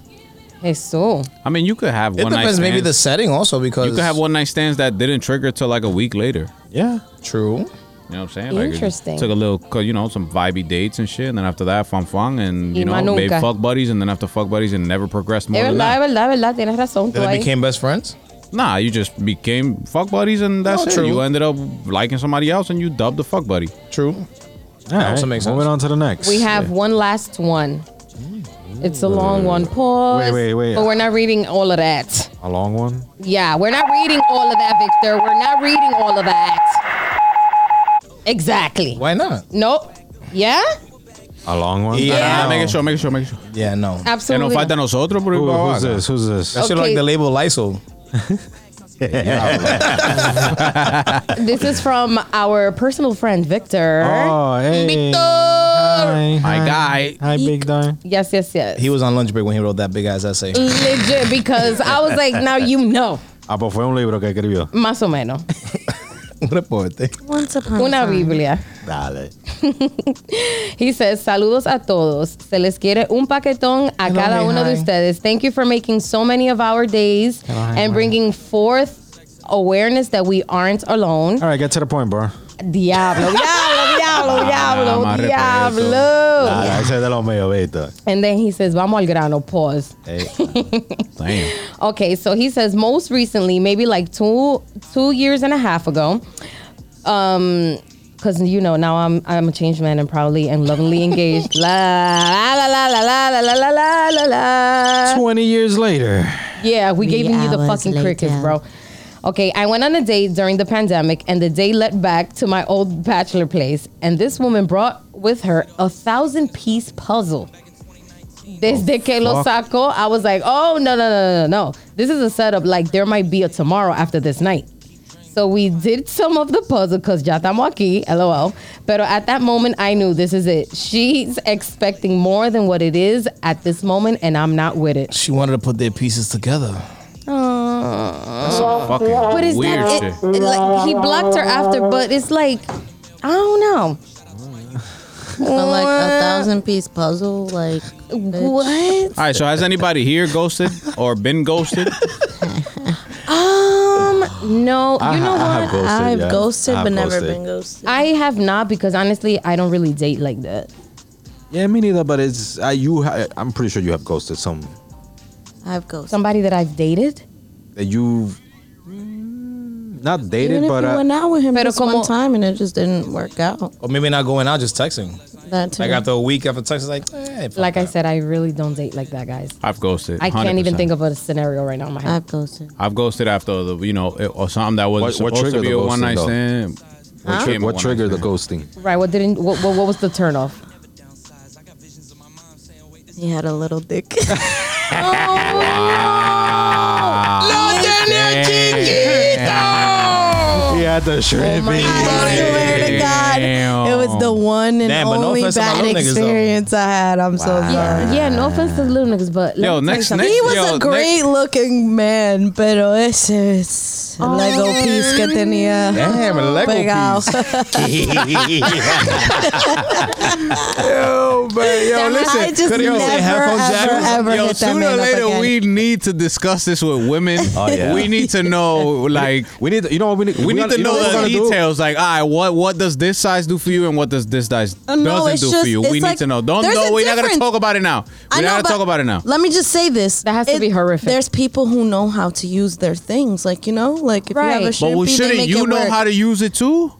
Hey, so. I mean, you could have It one night depends, maybe the stands. setting also because You could have one night stands that didn't trigger till like a week later. yeah. True. You know what I'm saying? Like, it Interesting. Took a little, 'cause, you know, some vibey dates and shit, and then after that, fun fun, and you Y know, más made nunca. fuck buddies, and then after fuck buddies, and never progressed more Es than verdad, that. es verdad, es verdad. Tienes razón. Then tú they ahí. became best friends. Nah, you just became fuck buddies, and that's Oh, it. true. You ended up liking somebody else, and you dubbed the fuck buddy. True. All right. also makes sense. Moving on to the next. We have one last one. It's a long one. Pause. Wait, wait, wait. But we're not reading all of that. a long one. Yeah, we're not reading all of that, Victor. We're not reading all of that. Exactly. Why not? Nope. Yeah? A long one. Yeah. Ah, make sure, make sure, make sure. Yeah, no. Que nos Absolutely. falta a nosotros, pero Who, igual who's haga. this? Who's this? That shit Okay. like the label Lysol. This is from our personal friend, Victor. Oh, hey. Victor! Hi, My hi. guy. Hi, big guy. Yes, yes, yes. He was on lunch break when he wrote that big ass essay. Legit, because I was like, now you know. Ah, pues fue un libro que escribió. Más o menos. Un reporte. Once upon Una. Biblia. Dale. He says, saludos a todos. Se les quiere un paquetón a Hello, cada hey, uno de ustedes. Thank you for making so many of our days Hello, and hi. bringing forth awareness that we aren't alone. All right, get to the point, bro. Diablo, diablo, diablo, diablo, más diablo. Dale, ese es de los míos, Víctor. And then he says, vamos al grano, pause. Hey. Damn. Okay, so he says most recently, maybe like two two years and a half ago, um, because you know now I'm I'm a changed man and proudly and lovingly engaged. la la la la la la la la la la la. 20 years later. Yeah, we gave you the fucking later. crickets, bro. Okay, I went on a date during the pandemic, and the day led back to my old bachelor place, and this woman brought with her a thousand piece puzzle. Desde oh, que lo sacó, I was like, oh, no, no, no, no, no. This is a setup like there might be a tomorrow after this night. So we did some of the puzzle because ya estamos aquí, lol. But at that moment, I knew this is it. She's expecting more than what it is at this moment, and I'm not with it. She wanted to put their pieces together. Fucking But is weird that shit. it, it- like he blocked her after? But it's like I don't know. But like a thousand piece puzzle, like What? All right, so has anybody here ghosted or been ghosted? Um, no. I You know ha- I what? have ghosted. I've yeah. ghosted I've but never ghosted. been ghosted. I have not because honestly, I don't really date like that. Yeah, me neither. But it's uh, you. Ha- I'm pretty sure you have ghosted some I've ghosted. Somebody that I've dated. That you've mm, not dated, Even if but you uh, went out with him Pero just one time and it just didn't work out. Or maybe not going out, just texting. That too. Like after a week after texting, like, eh, fuck Like I that. said, I really don't date like that, guys. I've ghosted. I can't even 100%. think of a scenario right now in my head. I've ghosted. I've ghosted after the you know it- or something that was What- what supposed to triggered be the a one night ghosting, stand. what, tri- became a what one-night triggered the stand. ghosting? Right? What didn't? What, what, what was the turn off? He had a little dick. Chiquito. He had the shrimp. Oh swear to God, it was the one and Damn, but no only offense to my bad little niggas, though. experience I had. I'm so sorry. Yeah, no offense to the little niggas, but let Yo, me tell you next- something. He was Yo, a great looking man, pero ese es el oh. Lego piece que tenía Damn, a Lego pegado. piece. Yo, man, yo, listen. I just could he never, say ever, headphone jack? ever Yo, hit that sooner or man up later, again. we need to discuss this with women. Oh, yeah. We need to know, like, We need. You know what we need? we need gotta- to you know what we're the gonna do? details. Like, all right, what what does this size do for you, and what does this size Uh, no, doesn't do just- for you? it's We need to know. Don't there's know. We're not gonna talk about it now. We're know, not gonna talk about it now. Let me just say this. That has to be horrific. There's people who know how to use their things. Like, you know, like if you have a Right. shrimpy, But well, shouldn't make you it know work. how to use it too?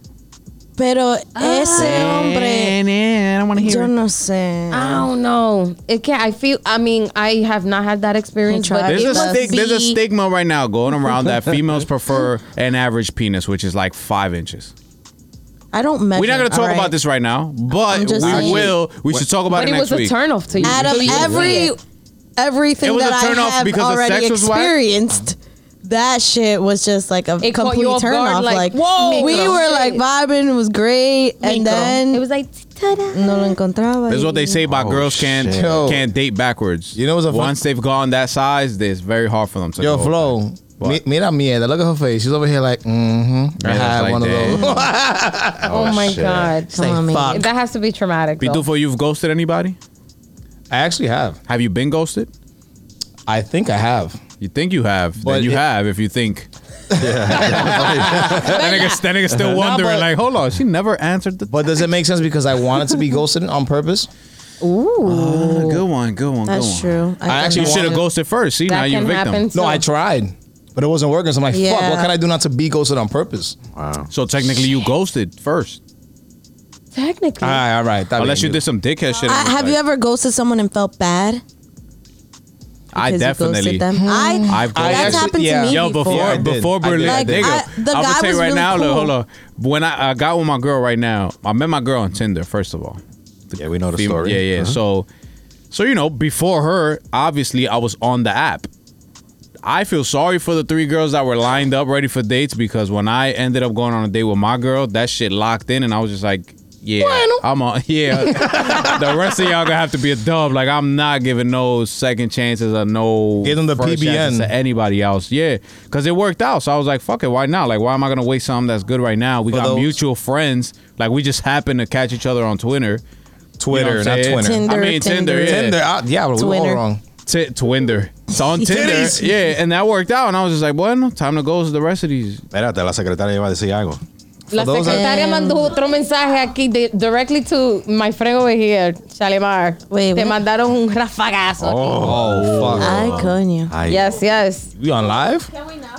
Pero ese hombre, I don't want to yo no sé. I don't know. It can't. I feel. I mean, I have not had that experience, but tried. it There's a, must stig- there's a stigma right now going around that females prefer an average penis, which is like five inches. I don't measure. We're not going to talk all right? about this right now, but we just saying. will. We should talk about But it it next was a week. turnoff to you. Out of So you every see it. everything It was that a I turn off have because the already sex was whack? experienced, that shit was just like a It caught complete you off turn guard, off. like, Like, whoa, we micro. were like vibing, it was great, and then it was like ta-da. no lo encontraba. This is what they say about Oh, girls can't shit. Yo. can't date backwards. You know what's a fun- once they've gone that size, it's very hard for them to Yo, go. Flo. Mi, What? mira mierda. Look at her face. She's over here like, mm-hmm. I had like one of those. Oh, my shit. god. Come on, fuck. That has to be traumatic. though. Pitufo, you've ghosted anybody? I actually have. Have you been ghosted? I think I have. You think you have? But then you it- have. If you think. Yeah. that nigga, that nigga still wondering, but- like, hold on, she never answered the. But does it make sense because I wanted to be ghosted on purpose? Uh, good one, good one, That's good one. true. I actually You should have ghosted first. See, now you're a victim. happen. No. I tried, but it wasn't working. So I'm like, fuck. What can I do not to be ghosted on purpose? Wow. So technically, you ghosted first, Technically. All right, all right. that unless you did some dickhead shit. I, have you ever ghosted someone and felt bad? I because you definitely. ghosted them? I, I've ghosted. That's actually- happened yeah. to me Yo, before. before Yeah, I before I Berlin, did. Like, nigga, I- the I'm guy gonna tell you right really now. Look, cool. hold on. When I, I got with my girl right now, I met my girl on Tinder. First of all, Yeah, we know the Fem- story. Yeah, yeah. Uh-huh. So, so you know, before her, obviously, I was on the app. I feel sorry for the three girls that were lined up ready for dates because when I ended up going on a date with my girl, that shit locked in, and I was just like, yeah, I'm on. Yeah, the rest of y'all gonna have to be a dub. Like I'm not giving no second chances or no Give them the first chances PBN. to anybody else. Yeah, because it worked out. So I was like, fuck it, why not? Like, why am I gonna waste something that's good right now? We For got those- mutual friends. Like we just happen to catch each other on Twitter. Twitter, You know what not I'm saying? Twitter. Tinder, I mean Tinder, Tinder. yeah. Tinder. ah, yeah, we were all Twitter. wrong. T- Twinder. It's on Tinder. Titties. Yeah, and that worked out. And I was just like, bueno, time to go to the rest of these. Espérate, la secretaria iba a decir algo. La For those that- secretaria mandó otro mensaje aquí de- directly to my friend over here, Shalimar. Wait, Te what? mandaron un rafagazo. Oh, fuck. Ay, coño. Ay. Yes, yes. We on live? Can we now?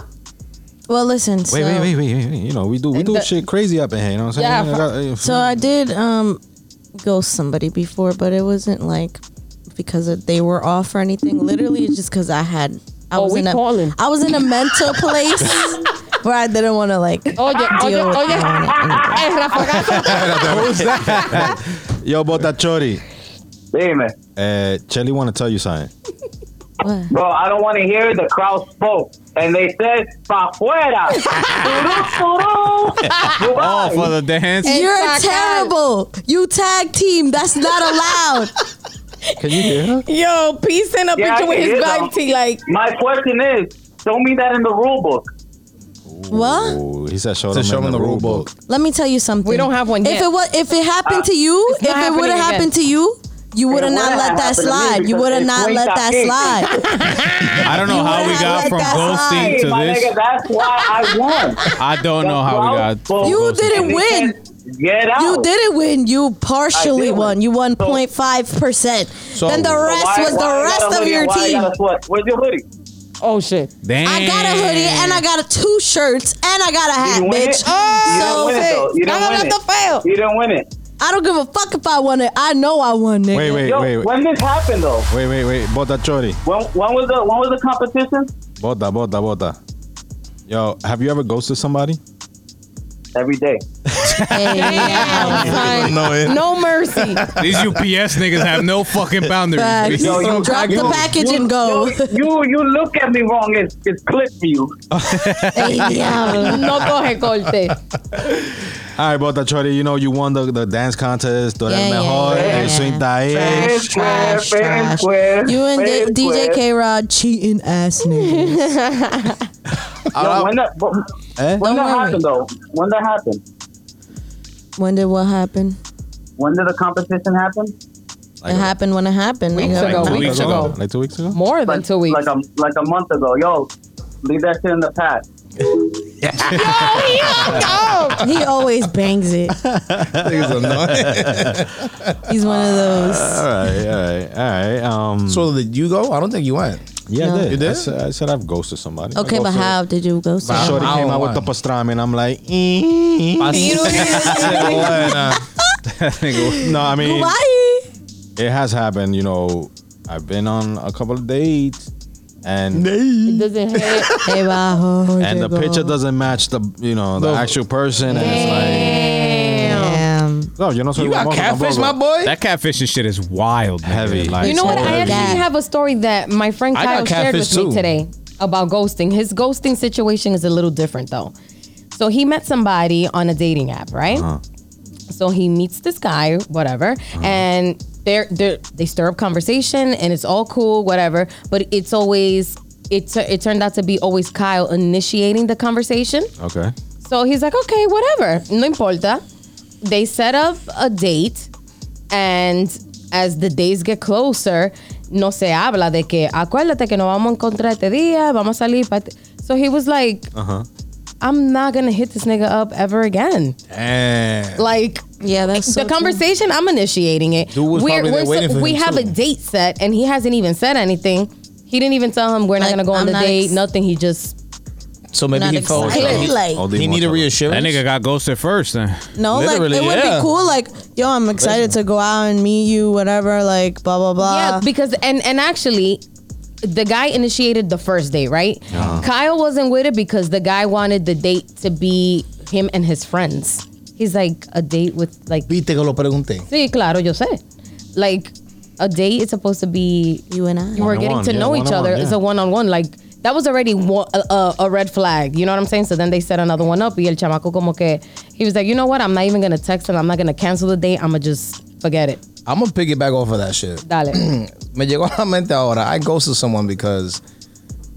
Well, listen. So, Wait, wait, wait, wait, wait. You know, we do we do the- shit crazy up in here. You know what I'm saying? Yeah, I uh, So I did um ghost somebody before, but it wasn't like because they were off or anything. Literally, it's just because I had I Oh, was in a calling. I was in a mental place where I didn't want to like Oye, oye, deal with oye. anything. El rafagazo. Yo, Botachori. Dime. Uh, Chelly want to tell you something. What? Bro, I don't want to hear the crowd spoke. And they said, pa fuera. Oh, for the dance. You're Exactly. terrible. You tag team. That's not allowed. Can you hear her? Yo, peace sent a Yeah, picture with his hear vibe them. like. My question is, show me that in the rule book. what? Ooh, he said show To them show in them the the rule rule book. Let me tell you something. We don't have one If it was, if it happened uh, to you, if it would have happened to you, you would have not let that happened to me slide. You would have not let that slide. I don't know how we got from that ghosting to my this. nigga, that's why I won. I don't know how we got. You didn't win. Said, Get out. You didn't win. You partially won. You won 0.5 percent. So- Then the rest Why- was why the I rest got a of hoodie your why I team. got a sweat? Where's your hoodie? Oh, shit. Damn. I got a hoodie and I got a two shirts and I got a hat, You win bitch. it? You didn't oh, win it, though. You didn't Están win it. hablando feo. You didn't win it. I don't give a fuck if I won it. I know I won, nigga. Wait, wait, Yo, wait, wait, when this happened though? wait, wait, wait. Botachori. When when was the when was the competition? Bota, bota, bota. Yo, have you ever ghosted somebody? Every day. Hey, yeah. No, No mercy. These UPS niggas have no fucking boundaries. Yo, you- Drop the you- package you- and go. You you look at me wrong. It's it's clip view. Hey, diablo. No coge corte. All right, Botachori, you know you won the, the dance contest. Tú eres Yeah, yeah, mejor. yeah, El yeah. swing está ahí. Fair, square, Trash, trash. You and D- DJ square. K Rod cheating ass niggas. Yo, when that but, Eh? when Don't that worry. happened though? When that happened? When did what happen? When did the competition happen? It happened when it happened. Weeks nigga. ago, two weeks weeks ago. ago. Like two weeks ago? More than Like, two weeks. like a like a month ago. Yo, leave that shit in the past. He always bangs it. Niggas annoying. He's one of those. All right, all right, all right. Um, so did you go? I don't think you went. Yeah, No. I did. You did? I said, I said I've ghosted somebody. I Okay, but ghosted- how did you go? Wow. Shorty came and out with the pastrami, and I'm like, "Eh." no, I mean, Why? it has happened. You know, I've been on a couple of dates, and It doesn't hit. Hey, bajo, and the llegó. picture doesn't match the you know the actual person, and it's like, no, yo no soy You got famoso catfish, tampoco. my boy. That catfishing shit is wild. nigga. Heavy. Like, You know what? I actually have a story that my friend I Kyle got shared with catfish me too. today about ghosting. His ghosting situation is a little different though. So he met somebody on a dating app, right? Uh-huh. So he meets this guy, whatever, and they're, they're they stir up conversation, and it's all cool, whatever. But it's always it tu- it turned out to be always Kyle initiating the conversation. Okay. So he's like, okay, whatever, no importa. They set up a date, and as the days get closer, no se habla de que acuérdate que nos vamos a encontrar este día, vamos a salir. pa' So he was like, Uh-huh. I'm not gonna hit this nigga up ever again. Damn. Like Yeah, that's so the true. conversation, I'm initiating it. Dude was probably there waiting for we him, have too. a date set, and he hasn't even said anything. He didn't even tell him we're not gonna go on I'm the date. ex- nothing. He just So maybe Not he felt excited. he, Like- All the he needed emotional. reassurance. that nigga got ghosted first. Then. No, like Literally, it would yeah. be cool. Like, yo, I'm excited to go out and meet you, whatever. Like, blah blah blah. Yeah, because and and actually, the guy initiated the first date, right? Uh-huh. Kyle wasn't with it because the guy wanted the date to be him and his friends. He's like a date with like. Viste que lo pregunté. Sí, claro, yo sé. Like a date is supposed to be you and I. you were getting One-on-one, to yeah, know each one-on-one, other. It's yeah. a one on one. Like that was already one, a, a, a red flag. You know what I'm saying? So then they set another one up. Y el chamaco como que he was like, you know what? I'm not even gonna text him. I'm not gonna cancel the date. I'm gonna just forget it. I'm gonna piggyback off of that shit. Dale. Me llegó a la mente ahora. I ghosted someone because,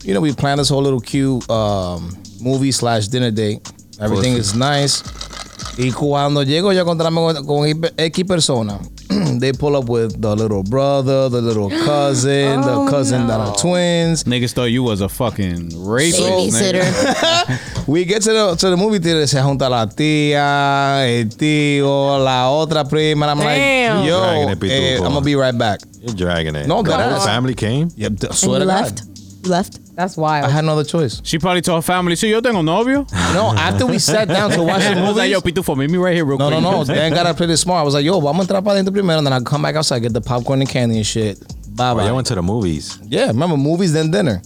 you know, we planned this whole little cute um, movie slash dinner date. Everything Pussy. is nice. Y cuando llego yo a encontrarme con, con X persona, they pull up with the little brother, the little cousin, Oh, the cousin that are twins. Niggas thought you was a fucking rapist. Babysitter. We get to the to the movie theater, se junta la tía, el tío, la otra prima. And I'm Damn. like, yo, Dragging eh, I'm gonna be right back. You're dragging it. No, the that whole family came. Yep, th- and swear you to left. God. You left. That's wild. I had no other choice. She probably told her family, "See, yo tengo novio." No, after we sat down to watch the I was like, movie. "Yo, Pitufo, meet me me right here, real No, quick." no, no. no. Then gotta play this smart. I was like, yo, vamos a entrar para adentro primero, and then I come back outside, get the popcorn and candy and shit. Bye Oh, bye. you went to the movies. yeah, remember movies then dinner.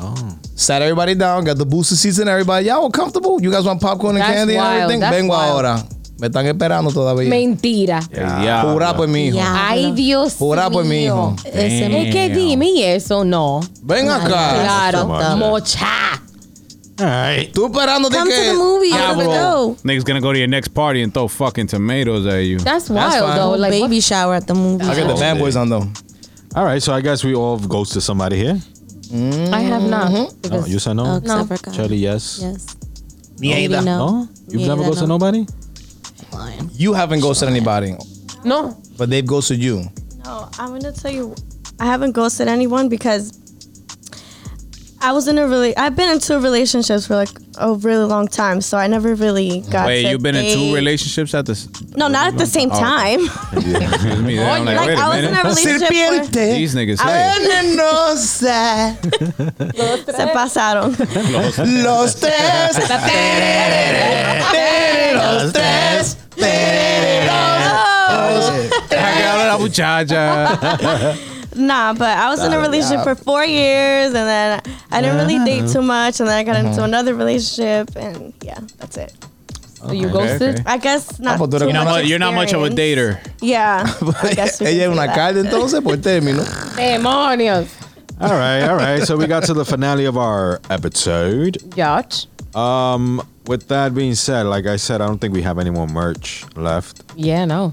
Oh. Sat everybody down, got the booster seats and everybody. Y'all were comfortable? You guys want popcorn and That's candy and everything? That's Vengo wild. ahora. Me están esperando todavía. Mentira. Yeah. Jura por mi hijo. Yeah. Ay, Dios Jura por mi hijo. Ese Es que dime y eso no. Ven acá. Claro. much. Mocha. All right. Tú esperando de Come que. to the movie. You Diablo. never go. Niggas gonna go to your next party and throw fucking tomatoes at you. That's wild fine. though. Like Baby shower at the movie. I get the bad boys on though. All right. So I guess we all ghosted somebody here. I have not. Mm-hmm. Oh, you said no. Oh, except. Charlie, yes. Yes. Neither. Maybe no. No. You've Yeah, never no. ghosted nobody. Fine. You haven't ghosted anybody, no. but they've ghosted you. No, I'm gonna tell you, I haven't ghosted anyone because I was in a really, I've been in two relationships for like a really long time, so I never really got. Wait, to you've been in two relationships at this? No, not at the same Oh, time. Excuse me. I'm like, like wait a I was in minute. a relationship. For, These niggas hey. se pasaron. Los tres. Los tres. La muchacha. Nah, but I was in a relationship for four years, and then I didn't really date too much, and then I got into another relationship, and yeah, that's it. So you Okay, ghosted? okay. I guess ah, not. pues tú eres too You're not, much mu- you're not much of a experience. dater. Yeah, I guess we Ella es can una say that. calle entonces por término. Demonios. All right. All right. So we got to the finale of our episode. Yacht. Um, with that being said, like I said, I don't think we have any more merch left. Yeah, no.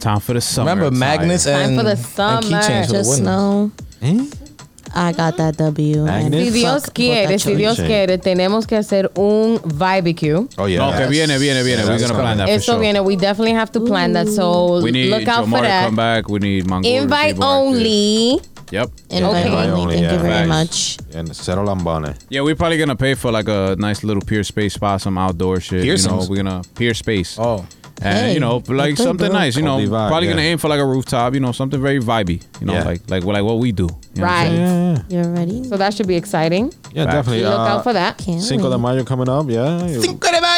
Time for the summer. Remember attire. magnets Time for the and summer. keychains for the Just women. know Eh? I got that W. Magnet? and Si Dios fuck quiere, Botacho. si Dios Sí. quiere, tenemos que hacer un barbecue. Oh yeah. No, que viene, viene, viene. We're gonna plan that for Eso sure. viene. We definitely have to plan that. So We need look out Jomar for to that. come back. We need Mangu. Invite only. Yep. Invite Okay. only. Thank you very Facts. much. And Cerro Lambane. Yeah, we're probably gonna pay for like a nice little pier space spot, some outdoor shit. You know, we're gonna pier space. Oh. And Hey, you know, like something bro. nice. You know, vibe, probably gonna aim for like a rooftop. You know, something very vibey. You know, Yeah. like like like what we do. You know Right. saying? Yeah, You're ready. So that should be exciting. yeah, Facts. definitely. Look uh, out for that. Can't Cinco de wait. Mayo coming up. Yeah. Cinco de Mayo.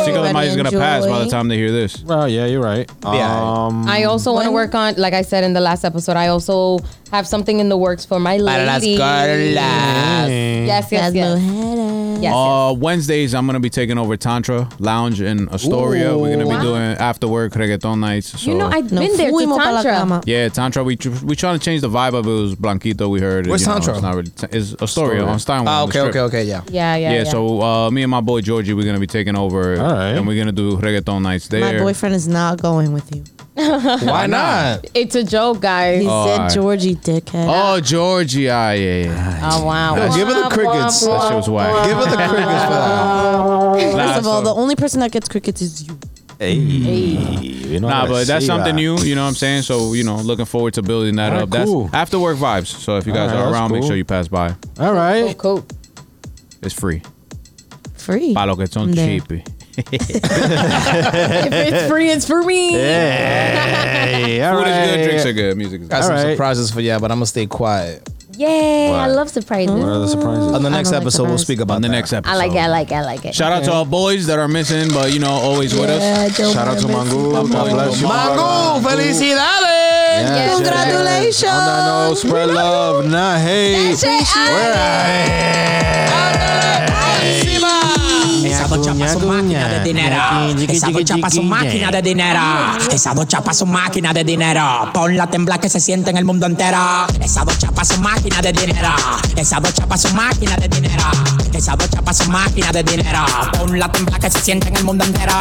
Oh, Cinco de Everybody Mayo is gonna pass by the enjoy. time they hear this. Well, yeah, you're right. Yeah. Um, I also want to work on, like I said in the last episode, I also have something in the works for my Para las ladies. girlas. Yes, yes, yes. Mujeres. Yes, Uh, Wednesdays, I'm gonna be taking over Tantra Lounge in Astoria. We're gonna be Wow. doing after work reggaeton nights. So You know, I've Nos been there to fuimos pa' la Tantra. cama. yeah, Tantra. We tr- we trying to change the vibe of it. It was Blanquito. We heard. Where's you know, Tantra? It's not really. It's Astoria, Astoria. on Steinway. Ah, on the okay, strip. okay, okay, yeah. Yeah, yeah, Yeah, yeah. so uh, me and my boy Georgie, we're gonna be taking over, All right. and we're gonna do reggaeton nights there. My boyfriend is not going with you. Why not? it's a joke, guys. He Oh, said alright. Georgie dickhead. Oh, Georgie, ah, yeah, yeah. Oh wow. Yo, give her the crickets. That shit was whack. Give her the crickets for that. Nah, First of all, so- the only person that gets crickets is you. Hey, you know Nah, but that's something that. new. You know what I'm saying? So you know, looking forward to building that Alright, up. That's cool. after work vibes. So if you guys Alright, are that's around, make sure you pass by. All right. Cool. It's free. Free. Pa lo que son There. cheap. If it's free, it's for me. Hey, all Food is good, right. drinks are good, music is good. Got some Alright. surprises for you, but I'm gonna stay quiet. Yay! I love surprises. What are the surprises? On the next don't like episode, we'll surprise. speak about On the that. next episode. I like it. I like it. I like it. Shout out to our boys that are missing, but you know, always with us. Shout out to Mangu. God bless you. Mangu, felicidades! Yes, Congratulations. yes. On that note, spread love, not hate. Esa docha pa' su máquina de dinero. Esa docha pa' su máquina de dinero. Esa docha pa' su máquina de dinero. Ponla a temblar que se siente en el mundo entero. Esa docha pa' su máquina de dinero. Esa docha pa' su máquina de dinero. Esa docha pa' su máquina de dinero. Ponla a temblar que se siente en el mundo entero.